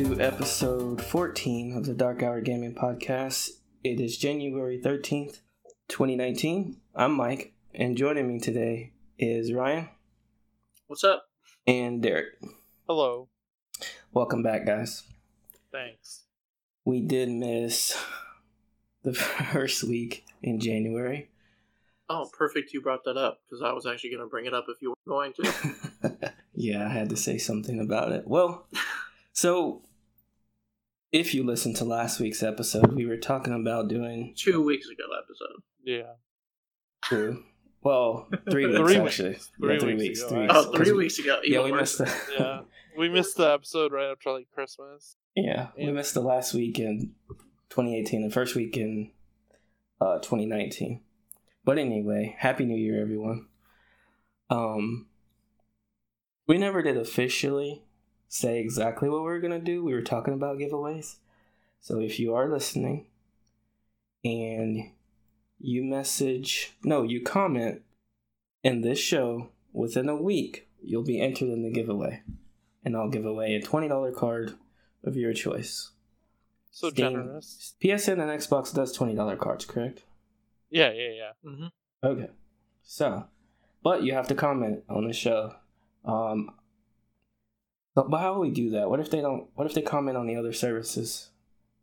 Hello and welcome to episode 14 of the Dark Hour Gaming Podcast. It is January 13th, 2019. I'm Mike, and joining me today is Ryan What's up? and Derek. Hello. Welcome back, guys. Thanks. We did miss the first week in January. Oh, perfect. You brought that up because I was actually going to bring it up if you were going to. yeah, I had to say something about it. Well, so if you listened to last week's episode, we were talking about doing Two weeks ago episode. Yeah. True. Well, three weeks Three actually. weeks. Yeah, Three three weeks weeks. ago, Three weeks. Oh, 'Cause three weeks ago. Yeah, we missed the Yeah. we missed the episode right after like Christmas. yeah we missed the last week in 2018, the first week in uh, 2019. But anyway, happy New Year, everyone. Um, we never did officially say exactly what we're gonna do. We were talking about giveaways. So if you are listening and you message, no, you comment in this show within a week, you'll be entered in the giveaway. And I'll give away a $20 card of your choice. So Steam- generous. PSN and Xbox does $20 cards, correct? Yeah, yeah, yeah. Mm-hmm. Okay. So, but you have to comment on the show. Um, but, but how will we do that? What if they don't? What if they comment on the other services?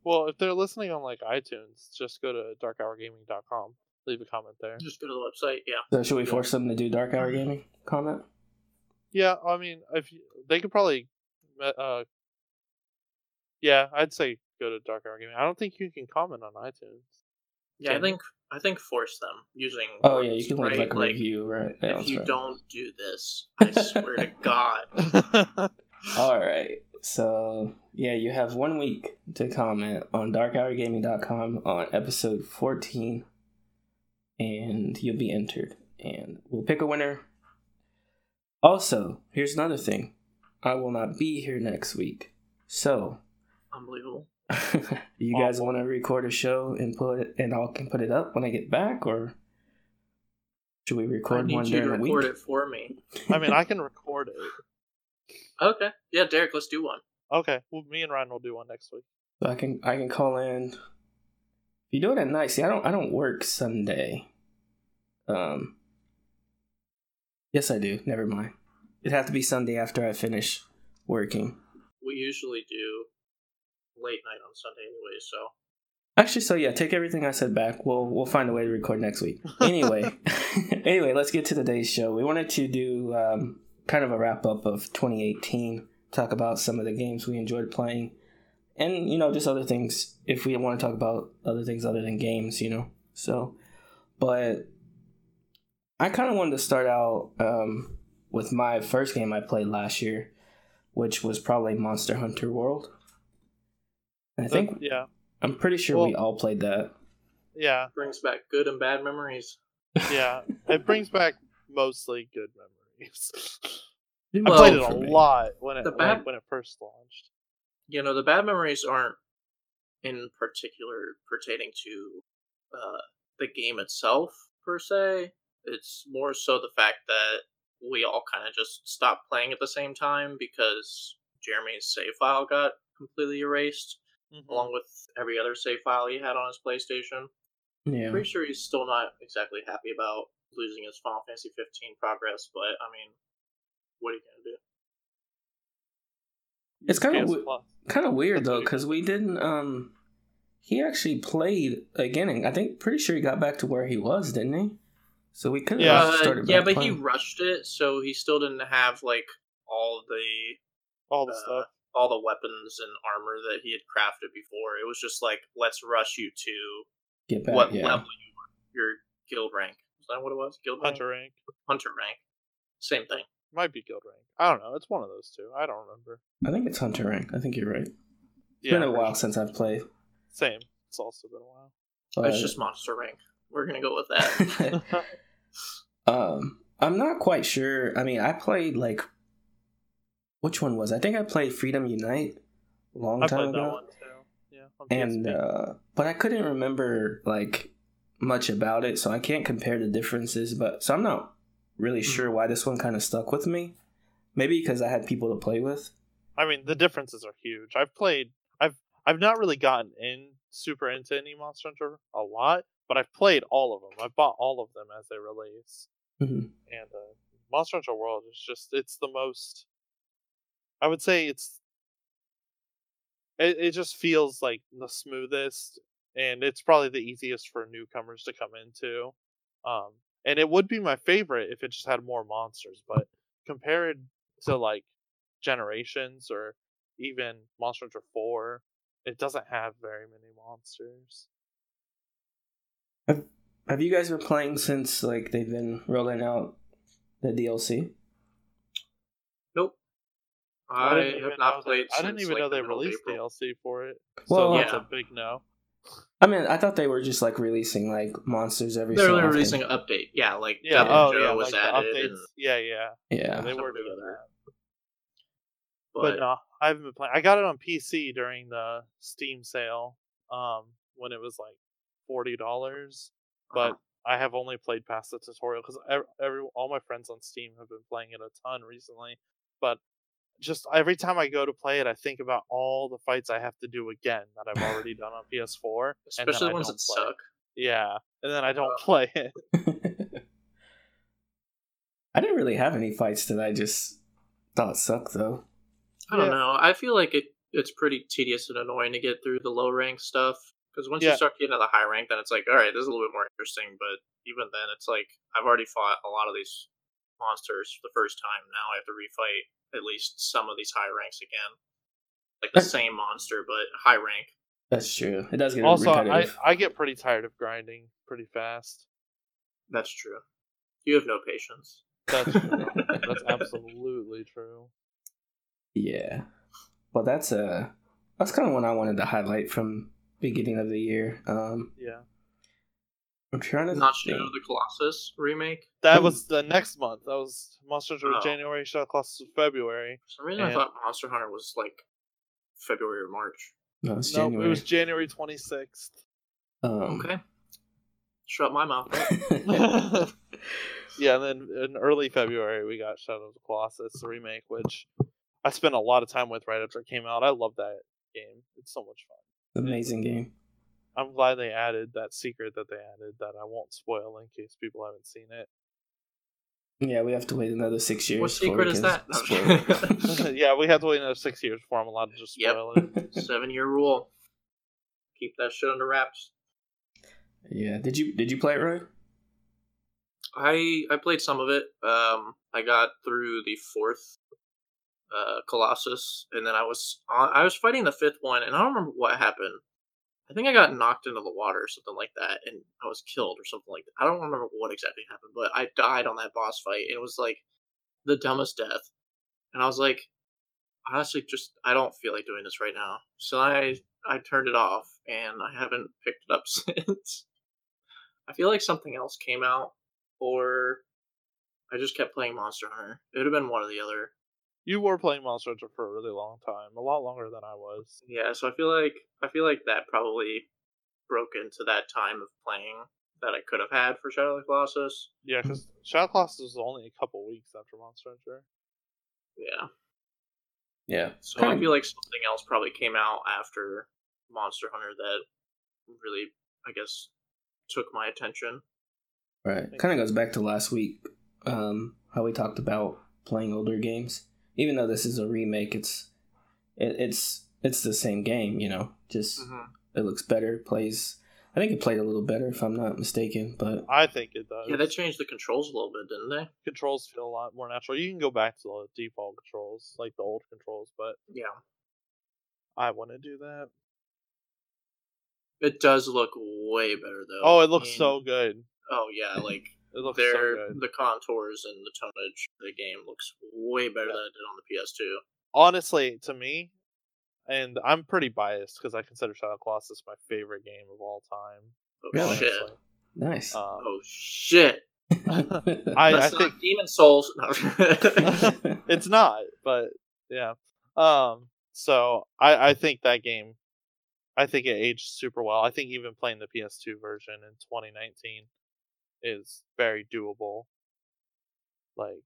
Well, if they're listening on like iTunes, just go to darkhourgaming.com. Leave a comment there. Just go to the website. Yeah. So should we force them to do Dark Hour Gaming comment? Yeah, I mean, if you, they could probably, uh, yeah, I'd say go to Dark Hour Gaming. I don't think you can comment on iTunes. Yeah, I Can- think I think force them using. Oh yeah, you can leave right? like a review, right? Yeah, if you right. don't do this, I swear to God. All right. So yeah, you have one week to comment on darkhourgaming.com on episode 14, and you'll be entered, and we'll pick a winner. Also, here's another thing: I will not be here next week, so Unbelievable. you guys want to record a show and put it, and I can put it up when I get back, or should we I record need one you to during the week? record it for me. I mean, I can record it. Okay. Yeah, Derek, let's do one. Okay, well, me and Ryan will do one next week. So I can I can call in. If you do it at night, see, I don't I don't work Sunday. Um. Yes, I do. Never mind. It'd have to be Sunday after I finish working. We usually do late night on Sunday anyway, so Actually, so yeah, take everything I said back. We'll we'll find a way to record next week. Anyway, anyway, let's get to today's show. We wanted to do um, kind of a wrap up of 2018. Talk about some of the games we enjoyed playing, and you know just other things. If we want to talk about other things other than games, you know. So, but I kind of wanted to start out um, with my first game I played last year, which was probably Monster Hunter World. And I think yeah, I'm pretty sure we all played that. yeah, brings back good and bad memories. yeah. it brings back mostly good memories. I Well, played it a me. lot when it The like, when it first launched. you know the bad memories aren't in particular pertaining to uh, the game itself per se it's more so the fact that we all kind of just stopped playing at the same time because jeremy's save file got completely erased Mhm. along with every other save file he had on his playstation Yeah. pretty sure he's still not exactly happy about losing his final fantasy 15 progress but i mean what are you gonna do It's kinda w- Kind of weird That's though, because we didn't. Um, he actually played again. I think pretty sure he got back to where he was, didn't he? So we could have Yeah. Uh, started. yeah but playing. he rushed it so he still didn't have like all the all the uh, stuff. all the weapons and armor that he had crafted before. It was just like, let's rush you to get back. what yeah. level you were, your guild rank. Was that what it was? Guild? Hunter rank Hunter rank. Same thing. might be guild rank. I don't know. It's one of those two. I don't remember. I think it's Hunter rank. I think you're right. It's Yeah, been a I'm while pretty since I've played. Same. It's also been a while. But, It's just monster rank. We're gonna go with that. um, I'm not quite sure. I mean, I played like, which one was? I think I played Freedom Unite a long I time played ago. that one too. Yeah. on and PSP. uh but i couldn't remember like much about it so i can't compare the differences but so i'm not really Mm-hmm. sure why this one kind of stuck with me maybe because i had people to play with I mean, the differences are huge. I've played. I've I've not really gotten in super into any Monster Hunter a lot, but I've played all of them. I've bought all of them as they release, Mhm. and uh, Monster Hunter World is just it's the most. I would say it's. It it just feels like the smoothest, and it's probably the easiest for newcomers to come into. Um, and it would be my favorite if it just had more monsters, but compared to like Generations or even Monster Hunter 4, it doesn't have very many monsters. Have you guys been playing since like they've been rolling out the DLC? Nope. I, didn't have even know not played. I didn't even like, know the they released April. DLC for it. Well, so that's yeah. a big no. I mean, I thought they were just like releasing like monsters every. They're so they're often. releasing an update. Yeah, like Yeah, Devil oh Joe yeah, was like added, updates. and, Yeah, yeah, Yeah. they were doing that. but, But no, I haven't been playing. I got it on PC during the Steam sale, um, when it was like forty dollars. But uh, I have only played past the tutorial because every, every all my friends on Steam have been playing it a ton recently. But just every time I go to play it, I think about all the fights I have to do again that I've already done on PS4. especially the ones that play it. suck. Yeah, and then I don't Uh, play it. I didn't really have any fights that I just thought sucked though. I don't Yeah. know. I feel like it it's pretty tedious and annoying to get through the low rank stuff because once Yeah. you start getting to the high rank, then it's like, all right, this is a little bit more interesting. But even then, it's like I've already fought a lot of these monsters for the first time. Now I have to refight at least some of these high ranks again, like the same monster but high rank. That's true. It does get Also, I. I get pretty tired of grinding pretty fast. That's true. You have no patience. That's true. That's absolutely true. Yeah. Well, that's uh that's kind of what I wanted to highlight from beginning of the year. Um, Yeah. I'm trying to Not think. Shadow of the Colossus remake. That Hmm. was the next month. That was Monster Hunter Oh. January, Shadow Colossus was February. For some reason, I And- thought Monster Hunter was like February or March. No, it's No, January. it was January 26th. um, Okay. Shut my mouth. yeah, and then in early February we got Shadow of the Colossus the remake, which I spent a lot of time with right after it came out. I love that game. It's so much fun. amazing game. I'm glad they added that secret that they added that I won't spoil in case people haven't seen it. Yeah, we have to wait another six years. What secret is that? No. spoil it. yeah, we have to wait another six years before I'm allowed to just Yep. spoil it. Seven year rule. Keep that shit under wraps. yeah. Did you did you play it right? I I played some of it. Um, I got through the fourth uh, Colossus, and then I was on, I was fighting the fifth one, and I don't remember what happened. I think I got knocked into the water or something like that, and I was killed or something like that. I don't remember what exactly happened, but I died on that boss fight, it was like the dumbest death. And I was like, honestly, just I don't feel like doing this right now. So I I turned it off, and I haven't picked it up since. I feel like something else came out, or I just kept playing Monster Hunter. It would have been one or the other. You were playing Monster Hunter for a really long time, a lot longer than I was. Yeah, so I feel like I feel like that probably broke into that time of playing that I could have had for Shadow of the Colossus. Yeah, because Shadow of the Colossus was only a couple weeks after Monster Hunter. Yeah. Yeah. So I feel like something else probably came out after Monster Hunter that really, I guess, took my attention. Right. Kind of goes back to last week, um, how we talked about playing older games. Even though this is a remake, it's it, it's it's the same game, you know. Just Mm-hmm. it looks better, plays. I think it played a little better, if I'm not mistaken. But I think it does. Yeah, they changed the controls a little bit, didn't they? controls feel a lot more natural. You can go back to the default controls, like the old controls, but Yeah. I want to do that. It does look way better though. Oh, it looks I mean, so good. Oh yeah, like It looks so good. the contours and the tonnage of the game looks way better Yeah. than it did on the PS2. Honestly, to me, and I'm pretty biased because I consider Shadow of Colossus my favorite game of all time. Oh Really? shit! nice. Um, Oh shit! I, I That's not think Demon's Souls. No. it's not, but yeah. Um, so I I think that game, I think it aged super well. I think even playing the PS2 version in 2019 is very doable. Like,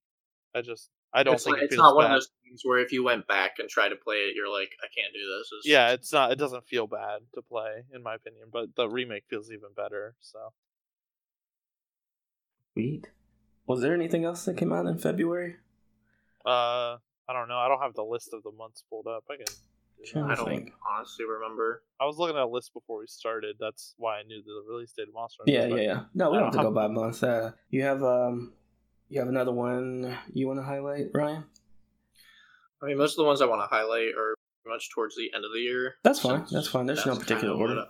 I just I don't it's think like- it it's feels not one of those games where if you went back and tried to play it, you're like, I can't do this. It's, Yeah, it's not. It doesn't feel bad to play, in my opinion. But the remake feels even better. So Sweet. Was there anything else that came out in February? uh, I don't know. I don't have the list of the months pulled up. I can. Do Sure. that. I don't think. honestly remember. I was looking at a list before we started. That's why I knew the release date of Monster. Yeah, Hunter, yeah, yeah. No, we I don't have to don't go by months. Uh, you have um, you have another one you want to highlight, Ryan? I mean, most of the ones I want to highlight are much towards the end of the year. That's fine. That's fine. There's no particular order. I-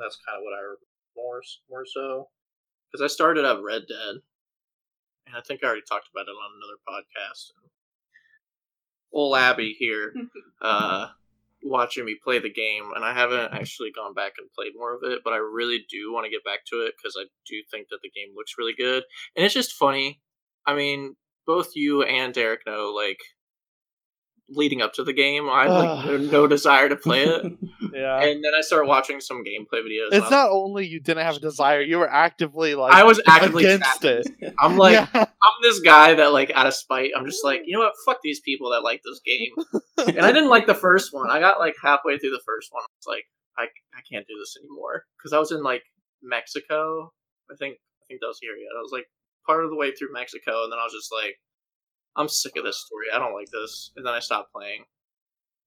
that's kind of what I remember more more so because I started at Red Dead, and I think I already talked about it on another podcast. Old Abby here, uh, watching me play the game, and I haven't mm-hmm. actually gone back and played more of it, but I really do want to get back to it because I do think that the game looks really good, and it's just funny. I mean, both you and Derek know, like, leading up to the game, I had like Ugh. no desire to play it, Yeah. and then I started watching some gameplay videos. it's I'm- not only you didn't have a desire; you were actively like I was actively against trapped. it. I'm like, Yeah. I'm this guy that like out of spite, I'm just like, you know what? Fuck these people that like this game. and I didn't like the first one. I got like halfway through the first one. I was like, I, I can't do this anymore because I was in like Mexico. I think I think that was here yet. I was like part of the way through Mexico, and then I was just like, I'm sick of this story. I don't like this, and then I stopped playing.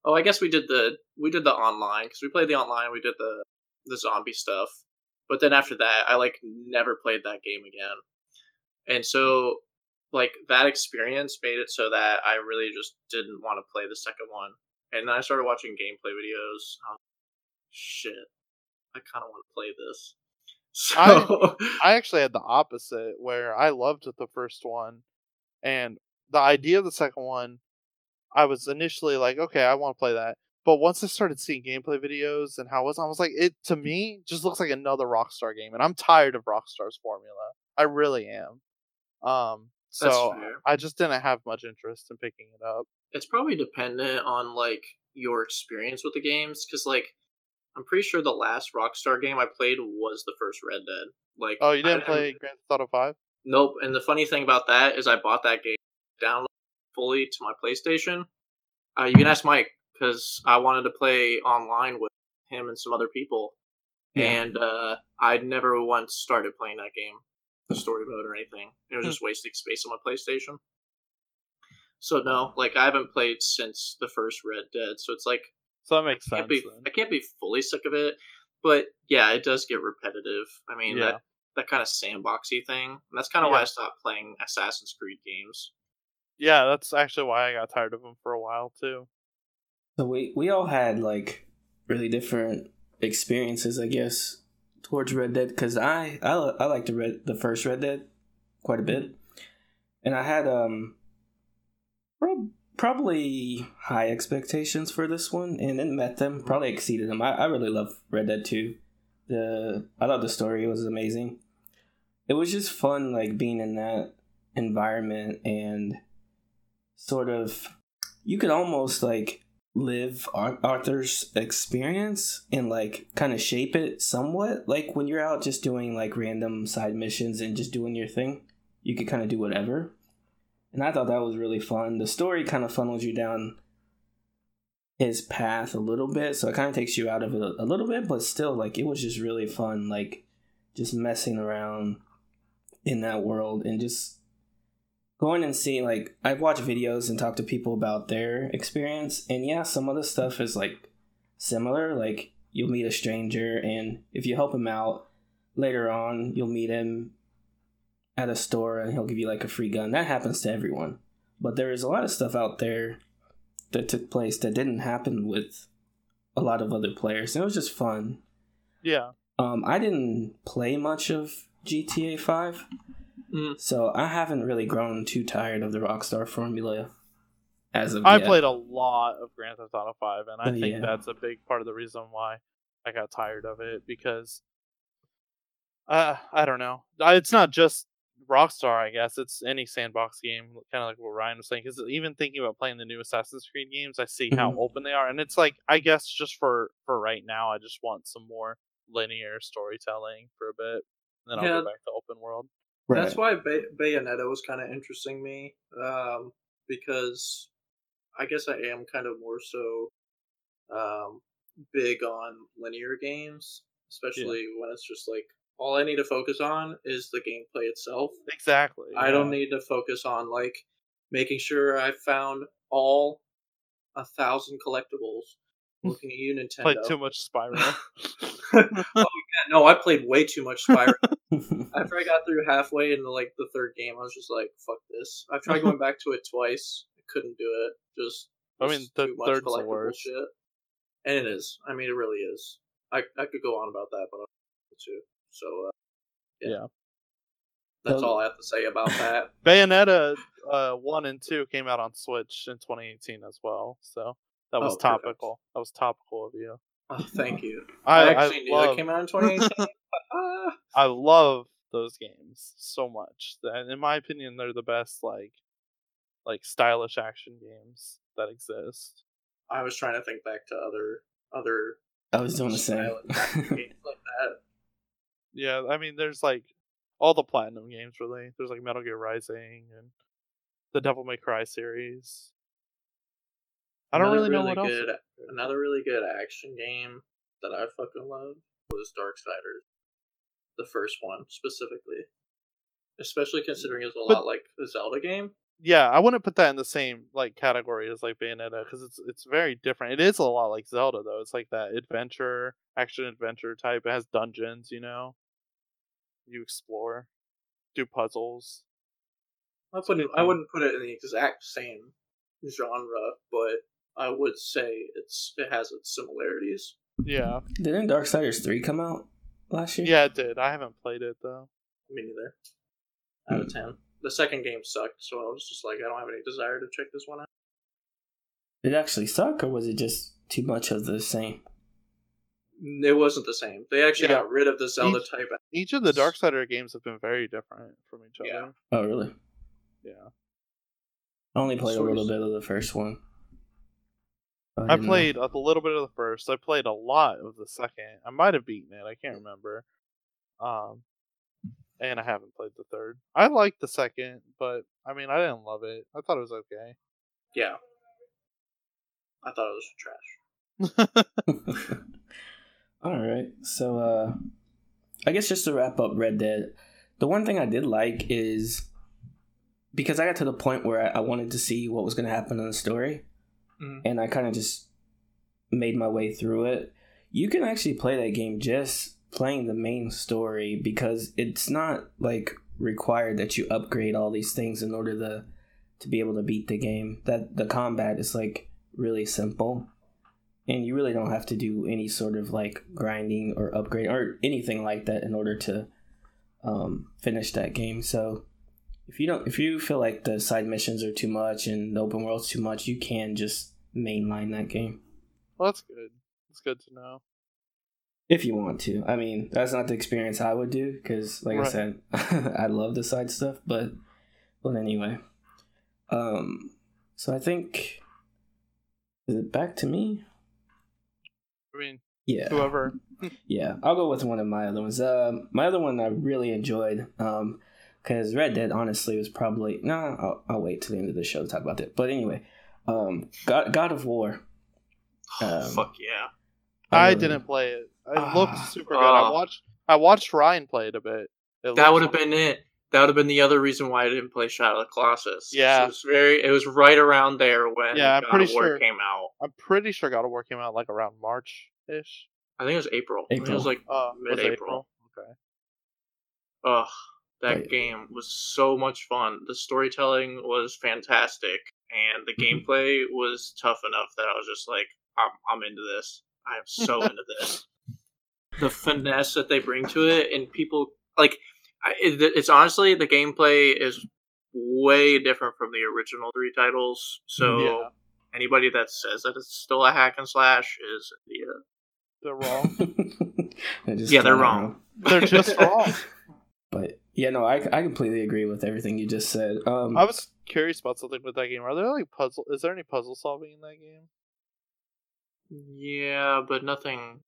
Oh, I guess we did the we did the online because we played the online. We did the the zombie stuff, but then after that, I like never played that game again. And so, like that experience made it so that I really just didn't want to play the second one. And then I started watching gameplay videos. I like, Shit, I kind of want to play this. So I actually had the opposite, where I loved the first one, and the idea of the second one, I was initially like, okay, I want to play that. But once I started seeing gameplay videos and how it was, I was like, it to me just looks like another Rockstar game, and I'm tired of Rockstar's formula. I really am. Um, so. I just didn't have much interest in picking it up. it's probably dependent on like your experience with the games because like i'm pretty sure the last rockstar game i played was the first red dead like Oh, you didn't I- play Grand Theft Auto Five? nope and the funny thing about that is i bought that game download fully to my playstation uh, you can ask mike because i wanted to play online with him and some other people Yeah. and uh, i'd never once started playing that game the story mode or anything it was Hmm. just wasting space on my playstation so no, like I haven't played since the first Red Dead, so it's like So that makes I can't sense. be. I can't be fully sick of it, but yeah, it does get repetitive. I mean Yeah. that that kind of sandboxy thing. And that's kind of why I stopped playing Assassin's Creed games. Yeah, that's actually why I got tired of them for a while too. So we we all had like really different experiences, I guess, towards Red Dead because I I I like the red the first Red Dead quite a bit, and I had um prob- probably high expectations for this one, and it met them, probably exceeded them. I, I really love Red Dead Two. The I love the story; was amazing. It was just fun, like being in that environment and sort of you could almost like live Arthur's experience and like kind of shape it somewhat. Like when you're out just doing like random side missions and just doing your thing, you could kind of do whatever. And I thought that was really fun. The story kind of funnels you down his path a little bit, so it kind of takes you out of it a, little bit, but still, like it was just really fun, like just messing around in that world and just going and seeing like I've watched videos and talked to people about their experience and yeah some of the stuff is like similar like you'll meet a stranger and if you help him out later on you'll meet him at a store and he'll give you like a free gun. That happens to everyone. But there is a lot of stuff out there that took place that didn't happen with a lot of other players and it was just fun. Yeah. um I didn't play much of GTA 5 Mm. so I haven't really grown too tired of the Rockstar formula as of I yet. played a lot of Grand Theft Auto 5, and I Oh, think yeah. that's a big part of the reason why I got tired of it because uh, I don't know. It's not just Rockstar, I guess. It's any sandbox game, kind of like what Ryan was saying. Because even thinking about playing the new Assassin's Creed games, I see how Mhm. open they are, and it's like I guess just for for right now, I just want some more linear storytelling for a bit, and then I'll Yeah. go back to open world. Right. That's why Bay- Bayonetta was kind of interesting me, um, because I guess I am kind of more so um, big on linear games, especially yeah. when it's just like all I need to focus on is the gameplay itself. Exactly. I don't need to focus on like making sure I found all a thousand collectibles. Looking at you, Nintendo. Played too much Spyro. oh yeah, no, I played way too much Spyro. After I got through halfway into like the third game, I was just like, "Fuck this." I've tried going back to it twice. I couldn't do it. Just I mean, the third's the worst. Shit. And it is. I mean, it really is. I I could go on about that, but I'm too. So uh, yeah. yeah. That's all I have to say about that. Bayonetta uh, one and two came out on Switch in 2018 as well, so that was oh, topical. That was topical of you. Oh, thank you. I, I actually I knew love... it came out in 2018. I love those games so much, and in my opinion, they're the best like like stylish action games that exist. I was trying to think back to other other. I was doing the same. games like that. Yeah, I mean, there's like all the platinum games really. There's like Metal Gear Rising and the Devil May Cry series. I don't really know what good, else. Another really good action game that I fucking love was Darksiders, the first one specifically, especially considering it's a but, lot like a Zelda game. Yeah, I wouldn't put that in the same like category as like Bayonetta because it's it's very different. It is a lot like Zelda though. It's like that adventure, action adventure type. It has dungeons, you know. You explore, do puzzles. I wouldn't I wouldn't put it in the exact same genre, but I would say it's it has its similarities. Yeah. Didn't Dark Darksiders three come out last year? Yeah, it did. I haven't played it though. Me neither. Out of hmm. ten. The second game sucked, so I was just like, I don't have any desire to check this one out. Did it actually suck, or was it just too much of the same? It wasn't the same. They actually yeah. got rid of the Zelda each, type. Each of the Dark Darksider games have been very different from each other. Yeah. Oh, really? Yeah. I only played a little bit of the first one. I, I played know. a little bit of the first. I played a lot of the second. I might have beaten it. I can't remember. Um, and I haven't played the third. I liked the second, but I mean, I didn't love it. I thought it was okay. Yeah, I thought it was trash. All right, so uh, I guess just to wrap up Red Dead, the one thing I did like is because I got to the point where I, I wanted to see what was going to happen in the story, mm-hmm. and I kind of just made my way through it. You can actually play that game just playing the main story because it's not like required that you upgrade all these things in order to to be able to beat the game. That the combat is like really simple. And you really don't have to do any sort of like grinding or upgrade or anything like that in order to um, finish that game. So if you don't if you feel like the side missions are too much and the open world's too much, you can just mainline that game. Well, that's good. That's good to know. If you want to, I mean, that's not the experience I would do because, like right. I said, I love the side stuff. But, but anyway, um, so I think is it back to me? I mean, yeah, whoever. yeah, I'll go with one of my other ones. Uh, my other one I really enjoyed. Um, because Red Dead honestly was probably no. Nah, I'll, I'll wait till the end of the show to talk about it. But anyway, um, God, God of War. Um, Fuck yeah! I, didn't play it. It uh, looked super good. Uh, I watched. I watched Ryan play it a bit. It that would have been it. That would have been the other reason why I didn't play Shadow of the Colossus. Yeah, it was very. It was right around there when yeah, I'm God pretty sure came out. I'm pretty sure God of War came out like around March ish. I think it was April. April. It was like uh, mid-April. Okay. Ugh, that right. game was so much fun. The storytelling was fantastic, and the mm-hmm. gameplay was tough enough that I was just like, I'm, I'm into this. I am so into this. The finesse that they bring to it, and people like it's honestly the gameplay is way different from the original three titles. So yeah. anybody that says that it's still a hack and slash is the uh, they're wrong. they're yeah, they're wrong. wrong. They're just wrong. But yeah, no, I, I completely agree with everything you just said. Um, I was curious about something with that game. Are there like puzzle? Is there any puzzle solving in that game? Yeah, but nothing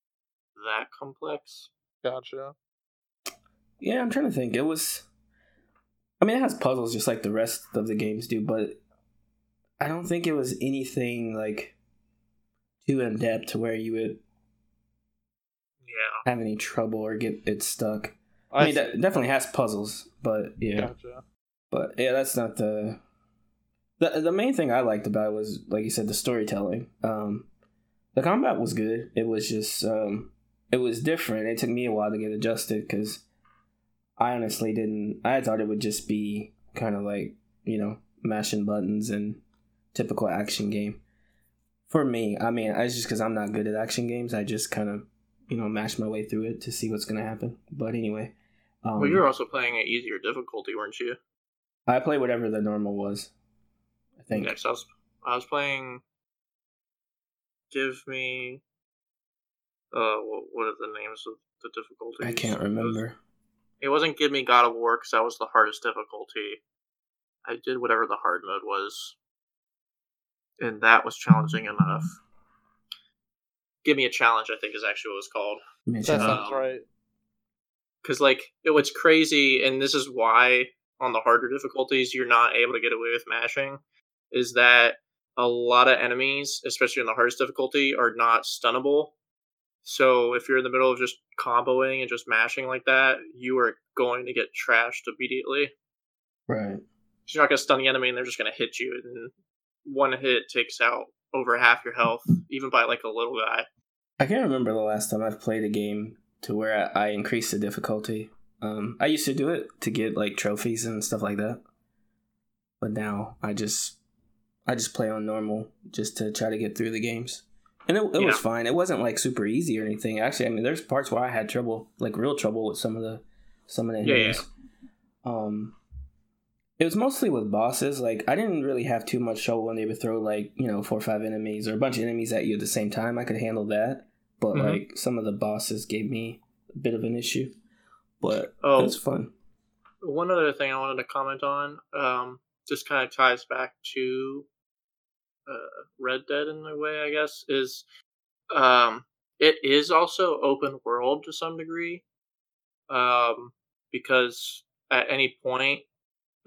that complex. Gotcha. Yeah, I'm trying to think. It was. I mean, it has puzzles just like the rest of the games do, but I don't think it was anything like too in depth to where you would Yeah. have any trouble or get it stuck. I, I mean, see. that definitely has puzzles, but yeah, Gotcha. but yeah, that's not the the the main thing I liked about it was like you said the storytelling. Um, the combat was good. It was just um, it was different. It took me a while to get adjusted because I honestly didn't. I thought it would just be kind of like you know mashing buttons and typical action game. For me, I mean, it's just because I'm not good at action games. I just kind of you know mash my way through it to see what's gonna happen. But anyway, um, well, you were also playing at easier difficulty, weren't you? I played whatever the normal was. I think. Next, I was I was playing. Give me. Uh, what, what are the names of the difficulties? I can't remember. It wasn't give me God of War because that was the hardest difficulty. I did whatever the hard mode was, and that was challenging enough. Give me a challenge, I think, is actually what it was called. That uh, sounds Um, right. Because like it was crazy and this is why on the harder difficulties you're not able to get away with mashing is that a lot of enemies especially on the hardest difficulty are not stunnable. So if you're in the middle of just comboing and just mashing like that you are going to get trashed immediately. Right. you're not going to stun the enemy and they're just going to hit you and one hit takes out over half your health even by like a little guy. I can't remember the last time I've played a game to where I, I increased the difficulty. Um, I used to do it to get like trophies and stuff like that, but now I just I just play on normal just to try to get through the games, and it, it was fine. It wasn't like super easy or anything. Actually, I mean, there's parts where I had trouble, like real trouble with some of the some of the Yeah, yeah. enemies. Um, it was mostly with bosses. Like I didn't really have too much trouble when they would throw like you know four or five enemies or a bunch of enemies at you at the same time. I could handle that, but Mhm. like some of the bosses gave me a bit of an issue. But Oh. it was fun. one other thing I wanted to comment on, um, just kind of ties back to uh, Red Dead in a way, I guess, is um, it is also open world to some degree, um, because at any point,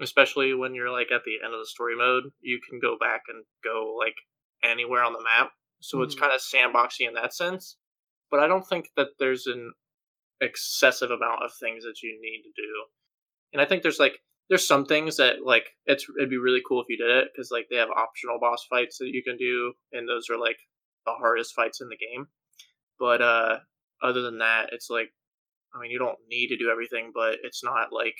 especially when you're like at the end of the story mode, you can go back and go like anywhere on the map. So it's Mhm. kind of sandboxy in that sense. But I don't think that there's an excessive amount of things that you need to do. And I think there's like there's some things that like it's it'd be really cool if you did it because like they have optional boss fights that you can do, and those are like the hardest fights in the game. But uh other than that, it's like I mean you don't need to do everything, but it's not like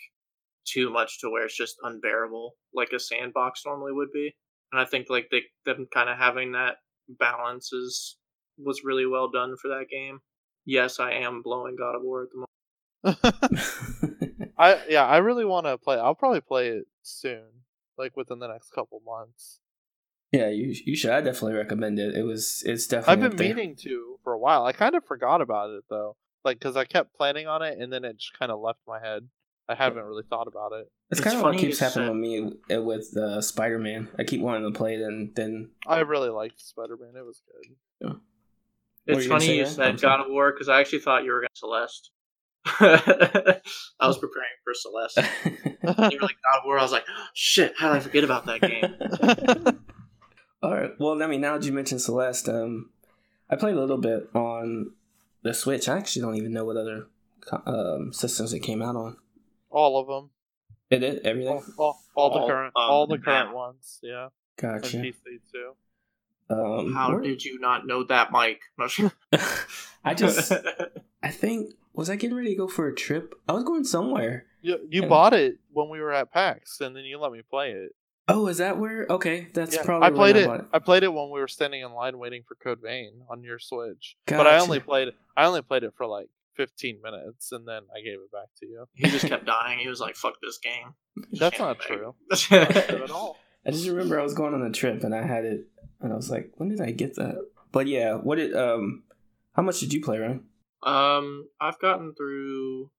too much to where it's just unbearable like a sandbox normally would be. And I think like they them kind of having that balance is was really well done for that game. Yes, I am blowing God of War at the moment. I yeah, I really want to play. I'll probably play it soon, like within the next couple months. yeah, you you should. I definitely recommend it. It was it's definitely. I've been up meaning to for a while. I kind of forgot about it though, like because I kept planning on it and then it just kind of left my head. I haven't really thought about it. It's, It's kind of what keeps happening said- with me uh, with uh, Spider Man. I keep wanting to play it, and then I really liked Spider Man. It was good. What were It's funny you Ryan? said I'm sorry. God of War because I actually thought you were going to Celeste. I was preparing for Celeste. You were like God of War. I was like, shit, how did I forget about that game? All right. Well, I mean, now that you mentioned Celeste, um, I played a little bit on the Switch. I actually don't even know what other um, systems it came out on. all of them, It did everything. all, all, all the All, current, um, all the yeah. current ones. Yeah, and Gotcha. PC too. Um, How where- did you not know that, Mike? I just, I think, was I getting ready to go for a trip? I was going somewhere. You you Yeah. bought it when we were at PAX, and then you let me play it. Oh, is that where? Okay, that's Yeah, probably. I played when it. bought it. I played it when we were standing in line waiting for Code Vein on your Switch. But I only played. I only played it for like 15 minutes, and then I gave it back to you. he just kept dying. He was like, fuck this game. That's Can't not make- true. Not true at all. I just remember I was going on a trip and I had it, and I was like, when did I get that? But yeah, what did um, how much did you play, Ryan? Um, I've gotten through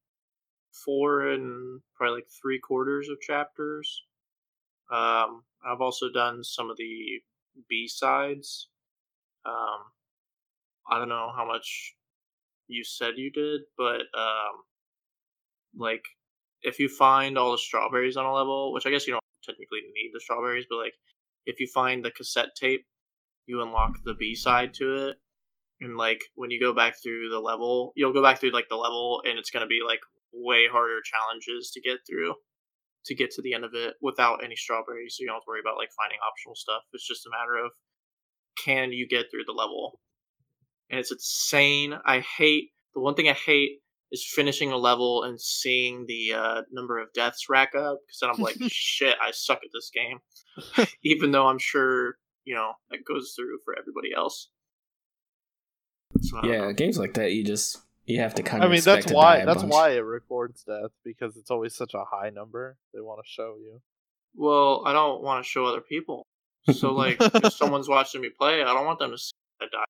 four and probably like three quarters of chapters. Um, I've also done some of the B sides. Um, I don't know how much you said you did, but um, like if you find all the strawberries on a level, which I guess you don't technically need the strawberries, but like if you find the cassette tape, you unlock the B side to it. And like when you go back through the level, you'll go back through like the level and it's gonna be like way harder challenges to get through to get to the end of it without any strawberries, so you don't have to worry about like finding optional stuff. It's just a matter of can you get through the level. And it's insane. I hate the one thing I hate is finishing a level and seeing the uh, number of deaths rack up because then I'm like, shit, I suck at this game. Even though I'm sure you know that goes through for everybody else. So, yeah, games like that, you just you have to kind of. I mean, that's why that's bunch. why it records death because it's always such a high number. They want to show you. Well, I don't want to show other people. So, like, if someone's watching me play, I don't want them to see I die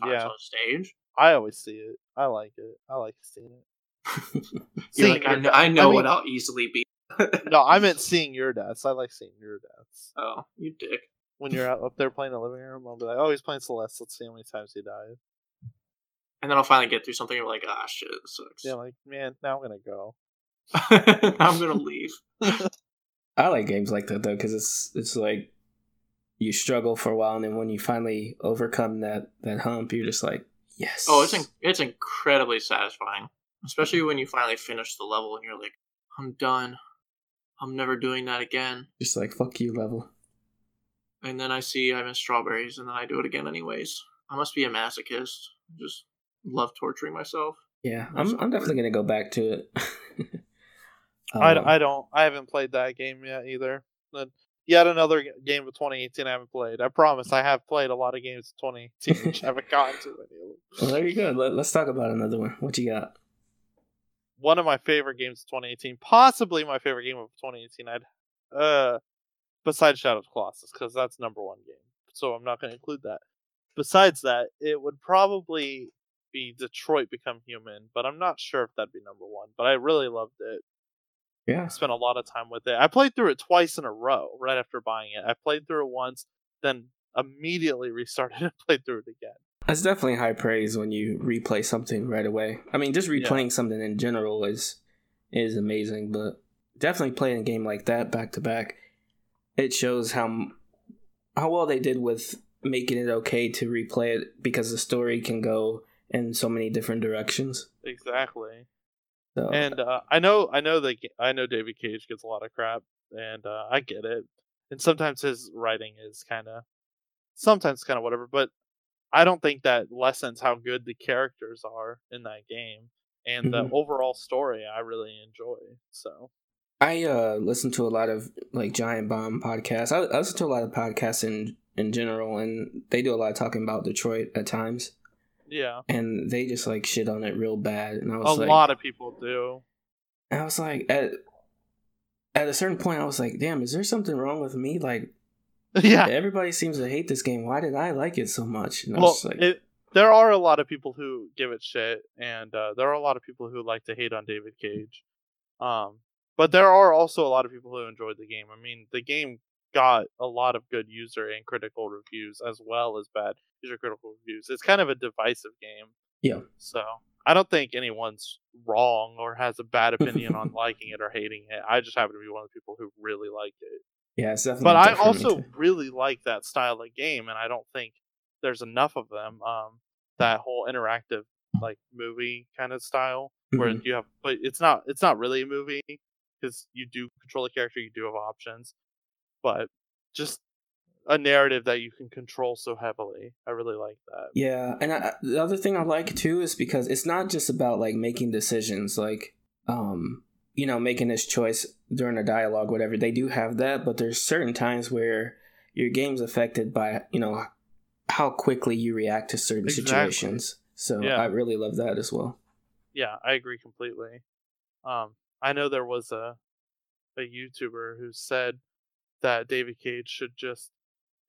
times yeah. on stage. I always see it. I like it. I like seeing it. You're like, I know, I know I mean, what I'll easily be. no, I meant seeing your deaths. I like seeing your deaths. Oh, you dick. When you're out up there playing the living room, I'll be like, oh, he's playing Celeste. Let's see how many times he died. And then I'll finally get through something and like, ah, shit, this sucks. Yeah, like, man, now I'm gonna go. I'm gonna leave. I like games like that though, because it's it's like you struggle for a while, and then when you finally overcome that that hump, you're just like, yes. Oh, it's in- it's incredibly satisfying, especially when you finally finish the level and you're like, I'm done. I'm never doing that again. Just like fuck you level. And then I see I miss strawberries, and then I do it again anyways. I must be a masochist. Just love torturing myself. Yeah, I'm I'm definitely gonna go back to it. um, I, I don't I haven't played that game yet either. Yet another game of 2018 I haven't played. I promise I have played a lot of games of 2018 which I haven't gotten to any of them. Well, there you go. Let, us talk about another one. What you got? One of my favorite games of 2018, possibly my favorite game of 2018. I'd uh, besides Shadow of Colossus, because that's number one game. So I'm not going to include that. Besides that, it would probably be Detroit Become Human, but I'm not sure if that'd be number one. But I really loved it. Yeah. I spent a lot of time with it. I played through it twice in a row right after buying it. I played through it once, then immediately restarted and played through it again. That's definitely high praise when you replay something right away. I mean, just replaying yeah. something in general is is amazing, but definitely playing a game like that back to back, it shows how how well they did with making it okay to replay it because the story can go in so many different directions. Exactly. So, and uh, I know, I know that I know David Cage gets a lot of crap, and uh, I get it. And sometimes his writing is kind of, sometimes kind of whatever. But I don't think that lessens how good the characters are in that game and mm-hmm. the overall story. I really enjoy. So I uh, listen to a lot of like Giant Bomb podcasts. I, I listen to a lot of podcasts in in general, and they do a lot of talking about Detroit at times. Yeah. And they just like shit on it real bad. And I was like, a like, lot of people do. I was like, at at a certain point, I was like, damn, is there something wrong with me? Like, yeah, everybody seems to hate this game. Why did I like it so much? And well, like, it, there are a lot of people who give it shit, and uh, there are a lot of people who like to hate on David Cage. Um, but there are also a lot of people who enjoyed the game. I mean, the game got a lot of good user and critical reviews as well as bad user critical reviews. It's kind of a divisive game. Yeah. So I don't think anyone's wrong or has a bad opinion on liking it or hating it. I just happen to be one of the people who really like it. Yeah, it's definitely. But I also really like that style of game, and I don't think there's enough of them. Um, that whole interactive like movie kind of style where mm-hmm. you have, but it's not it's not really a movie because you do control the character, you do have options, but just a narrative that you can control so heavily. I really like that. Yeah, and I, the other thing I like too is because it's not just about like making decisions, like um, you know, making this choice during a dialogue, whatever. They do have that, but there's certain times where your game's affected by you know how quickly you react to certain exactly. situations. So yeah. I really love that as well. Yeah, I agree completely. Um, I know there was a a YouTuber who said that David Cage should just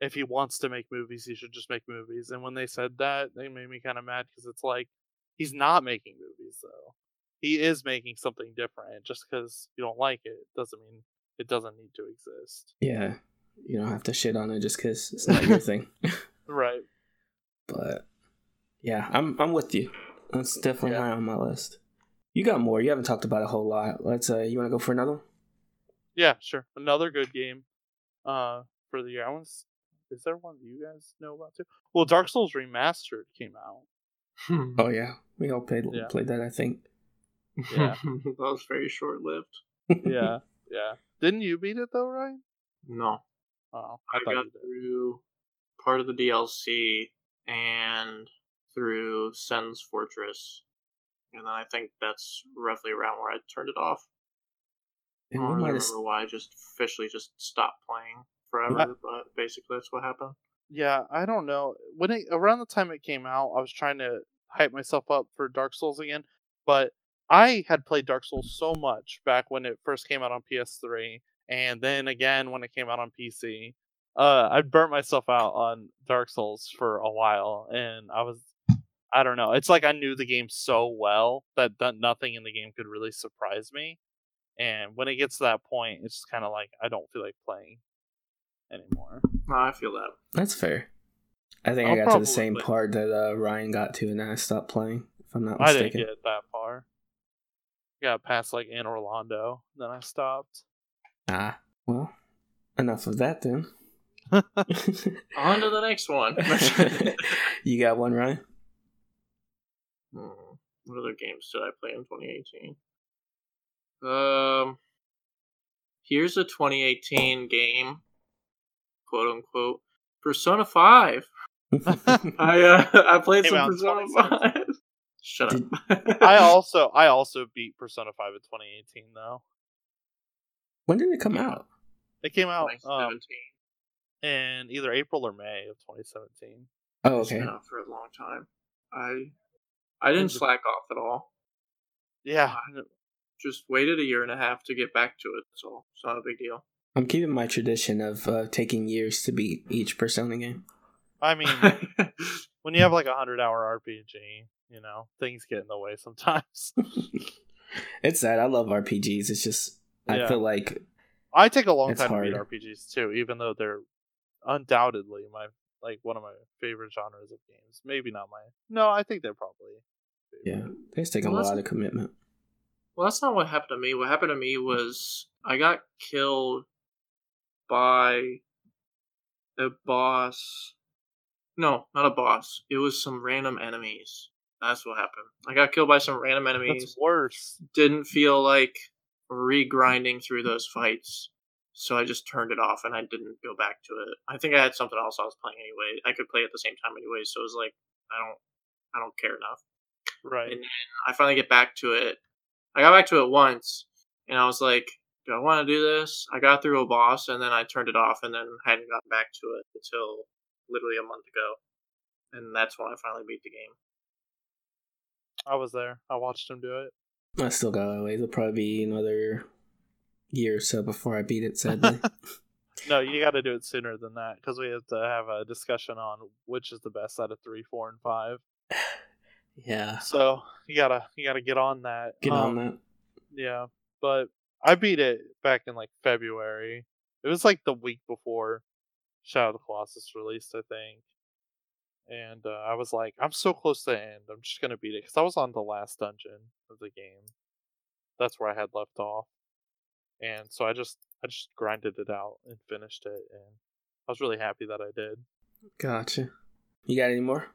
if he wants to make movies, he should just make movies. And when they said that, they made me kind of mad because it's like he's not making movies though. He is making something different. Just because you don't like it doesn't mean it doesn't need to exist. Yeah, you don't have to shit on it just because it's not your thing. right. But yeah, I'm I'm with you. That's definitely yeah. high on my list. You got more. You haven't talked about a whole lot. Let's uh, you want to go for another one? Yeah, sure. Another good game. Uh, for the year. I want. Is there one that you guys know about too? Well, Dark Souls Remastered came out. Oh yeah, we all played Yeah. played that. I think. Yeah. that was very short lived. yeah, yeah. Didn't you beat it though, right? No, Oh, I, I, got through part of the DLC and through Sen's Fortress, and then I think that's roughly around where I turned it off. I don't might have. remember why I just officially just stopped playing forever, but basically that's what happened. Yeah, I don't know. When it around the time it came out, I was trying to hype myself up for Dark Souls again, but I had played Dark Souls so much back when it first came out on PS3, and then again when it came out on PC. Uh, I burnt myself out on Dark Souls for a while, and I was, I don't know. It's like I knew the game so well that nothing in the game could really surprise me. And when it gets to that point, it's just kind of like I don't feel like playing anymore. No, I feel that. That's fair. I think i I'll got to the same play- part that uh, Ryan got to, and then I stopped playing. If I'm not mistaken, I didn't get that far. Got past like Anor Londo, then I stopped. Ah, well, enough of that then. On to the next one. you got one, Ryan? Hmm, What other games did I play in 2018? Um, here's a 2018 game, quote unquote, Persona 5. I uh, I played some Persona 5. Shut up. I also I also beat Persona 5 in 2018 though. when did it come out? It came out um, 2017. in either April or May of 2017. Oh, It's okay. been out for a long time. I I didn't slack off at all. Yeah, Just waited a year and a half to get back to it. So. It's not a big deal. I'm keeping my tradition of uh, taking years to beat each Persona game. I mean when you have like a hundred hour RPG, you know things get in the way sometimes. it's sad. I love RPGs. It's just I Yeah. feel like I take a long It's time to beat. RPGs too, even though they're undoubtedly my like one of my favorite genres of games. Maybe not my no, I think they're probably yeah, favorite. they just take a Well, that's- lot of commitment. Well, that's not what happened to me. What happened to me was I got killed by a boss. No, not a boss. It was some random enemies. That's what happened. I got killed by some random enemies. That's worse. Didn't feel like regrinding through those fights. So I just turned it off and I didn't go back to it. I think I had something else I was playing anyway. I could play at the same time anyway, so it was like I don't I don't care enough. Right. And then I finally get back to it. I got back to it once, and I was like, "Do I want to do this?" I got through a boss, and then I turned it off, and then hadn't gotten back to it until literally a month ago, and that's when I finally beat the game. I was there. I watched him do it. I still got a ways. It'll probably be another year or so before I beat it. Sadly, No, you got to do it sooner than that because we have to have a discussion on which is the best out of three, four, and five. yeah. So you gotta you gotta get on that. Get Um, on that. Yeah, but I beat it back in like February. It was like the week before Shadow of the Colossus released, I think. And uh, I was like, I'm so close to the end. I'm just gonna beat it because I was on the last dungeon of the game. That's where I had left off, and so I just I just grinded it out and finished it, and I was really happy that I did. Gotcha. You got any more,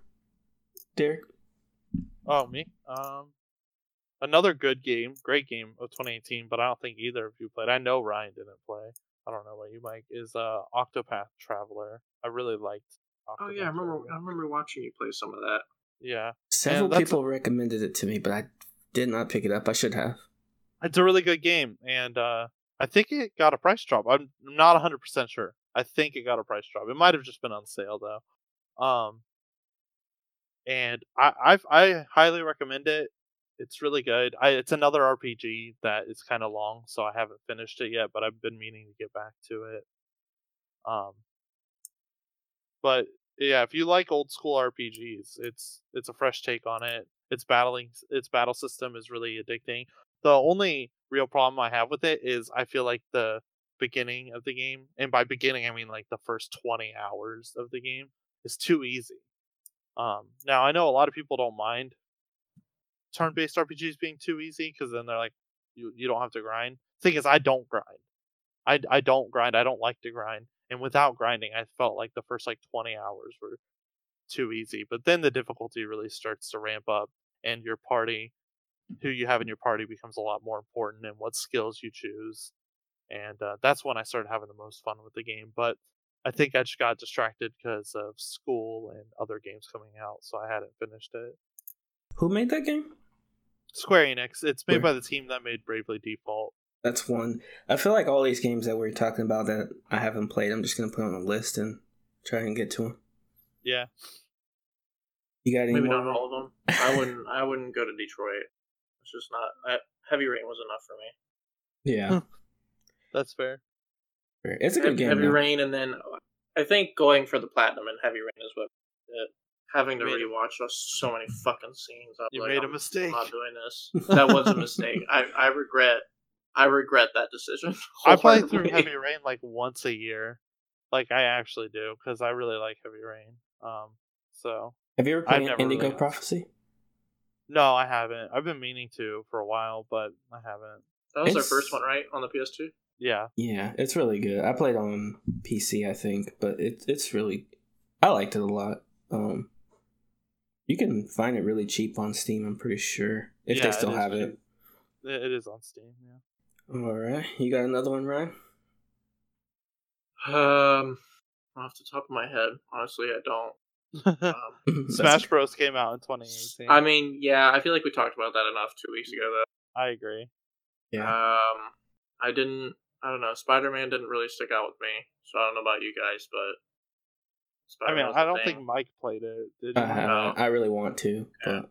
Derek? Oh, me? Um, another good game, great game of 2018, but I don't think either of you played. I know Ryan didn't play. I don't know about you, Mike. Is uh Octopath Traveler? I really liked. Octopath Oh yeah, I remember. Traveler. I remember watching you play some of that. Yeah, Several that's- people recommended it to me, but I did not pick it up. I should have. it's a really good game, and uh I think it got a price drop. I'm not 100 percent sure. I think it got a price drop. It might have just been on sale though. Um, and I I've, I highly recommend it. It's really good. I it's another RPG that is kind of long, so I haven't finished it yet, but I've been meaning to get back to it. Um, but yeah, if you like old school RPGs, it's it's a fresh take on it. Its battling, its battle system is really addicting. The only real problem I have with it is I feel like the beginning of the game, and by beginning I mean like the first twenty hours of the game, is too easy. Um, now I know a lot of people don't mind turn-based RPGs being too easy because then they're like, you you don't have to grind. Thing is, I don't grind. I I don't grind. I don't like to grind, And without grinding, I felt like the first like 20 hours were too easy. But then the difficulty really starts to ramp up, and your party, who you have in your party, becomes a lot more important, and what skills you choose. And uh, that's when I started having the most fun with the game. But I think I just got distracted because of school and other games coming out, so I hadn't finished it. Who made that game? Square Enix. It's made Square. by the team that made Bravely Default. That's one. I feel like all these games that we're talking about that I haven't played, I'm just gonna put on a list and try and get to them. Yeah. You got any Maybe more? not all of them. I wouldn't. I wouldn't go to Detroit. It's just not. I, Heavy Rain was enough for me. Yeah, That's fair. It's a good game. Heavy though. Rain, and then I think going for the platinum and Heavy Rain is what. It, having to You made rewatch us so many fucking scenes. I'm You like, made a I'm mistake. not doing this. That was a mistake. I, I regret. I regret that decision. I play through. Heavy Rain like once a year. Like I actually do because I really like Heavy Rain. Um, so Have you ever played never Indigo really- Prophecy? no, I haven't. I've been meaning to for a while, but I haven't. That was their It's- first one, right, on the PS2. Yeah, Yeah, it's really good. I played on PC, I think, but it, it's really. I liked it a lot. Um, you can find it really cheap on Steam. I'm pretty sure if Yeah, they still is have it. cheap. it, it is on Steam. Yeah. All right, you got another one, Ryan? Um, off the top of my head, honestly, I don't. Um, Smash Bros came out in 2018. I mean, yeah, I feel like we talked about that enough two weeks ago, though. I agree. Yeah. Um, I didn't. I don't know. Spider Man didn't really stick out with me, so I don't know about you guys, but. I mean, Spider-Man was I a don't thing. think Mike played it. Did I you? haven't. I really want to, Yeah. but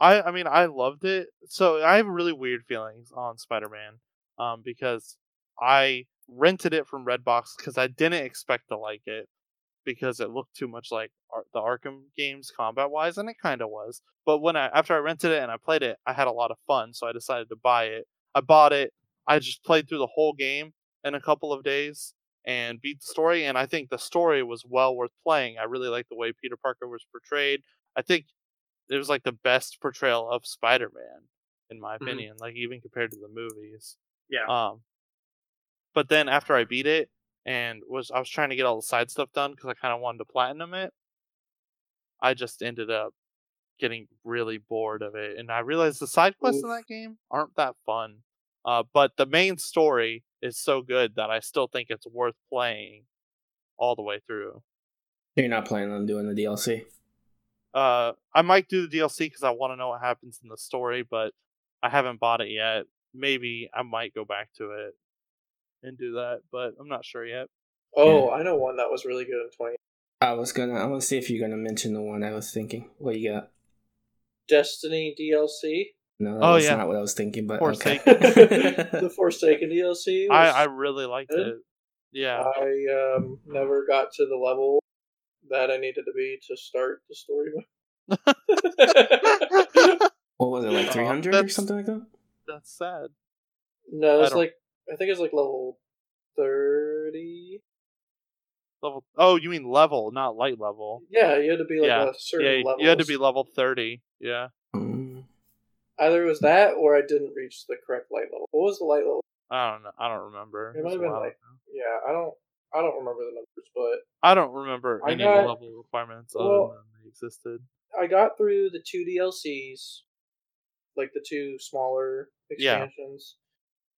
I I mean I loved it. So I have really weird feelings on Spider-Man um because I rented it from Redbox because I didn't expect to like it because it looked too much like Ar- the Arkham games combat wise and it kind of was. But when I after I rented it and I played it, I had a lot of fun, so I decided to buy it. I bought it. I just played through the whole game in a couple of days and beat the story and I think the story was well worth playing. I really liked the way Peter Parker was portrayed. I think it was like the best portrayal of Spider-Man in my Mhm. opinion, like even compared to the movies. Yeah. Um but then after I beat it and was I was trying to get all the side stuff done cuz I kind of wanted to platinum it, I just ended up getting really bored of it and I realized the side quests in that game aren't that fun. Uh but the main story is so good that I still think it's worth playing all the way through. you're not planning on doing the DLC. Uh, I might do the DLC because I want to know what happens in the story, but I haven't bought it yet. Maybe I might go back to it and do that, but I'm not sure yet. Oh, I know one that was really good in 20. I was gonna. I want to see if you're gonna mention the one I was thinking. What you got? Destiny DLC. No, that Oh, yeah. not what I was thinking. But Forsaken. okay. the Forsaken DLC. I was- I really liked good. it. Yeah, I um, never got to the level that I needed to be to start the story. what was it like Oh, 300 or something like that? that's sad. no, I it's like I think it's like level thirty. Level. Oh, you mean level, not light level. Yeah, you had to be like Yeah, a certain Yeah, level. you had to be level thirty. Yeah. Either it was that or I didn't reach the correct light level. What was the light level? I don't know. I don't remember. It might have been like- Yeah, I don't. I don't remember the numbers, but I don't remember I any got- level requirements other well- than they existed. I got through the two DLCs, like the two smaller Yeah. expansions,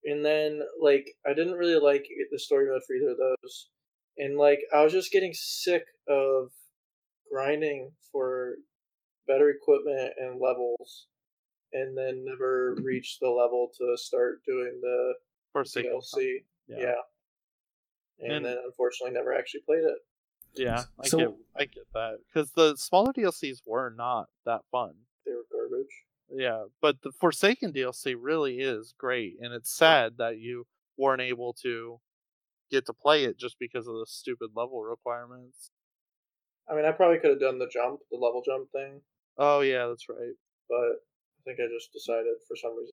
and then like I didn't really like the story mode for either of those, and like I was just getting sick of grinding for better equipment and levels, and then never reached the level to start doing the Forsaken. DLC. Yeah. Yeah. And, And- then unfortunately never actually played it. Yeah, I So- get I get that because the smaller DLCs were not that fun. They were garbage. Yeah, but the Forsaken DLC really is great, and it's sad that you weren't able to get to play it just because of the stupid level requirements. I mean, I probably could have done the jump, the level jump thing, Oh yeah, that's right. but I think I just decided for some reason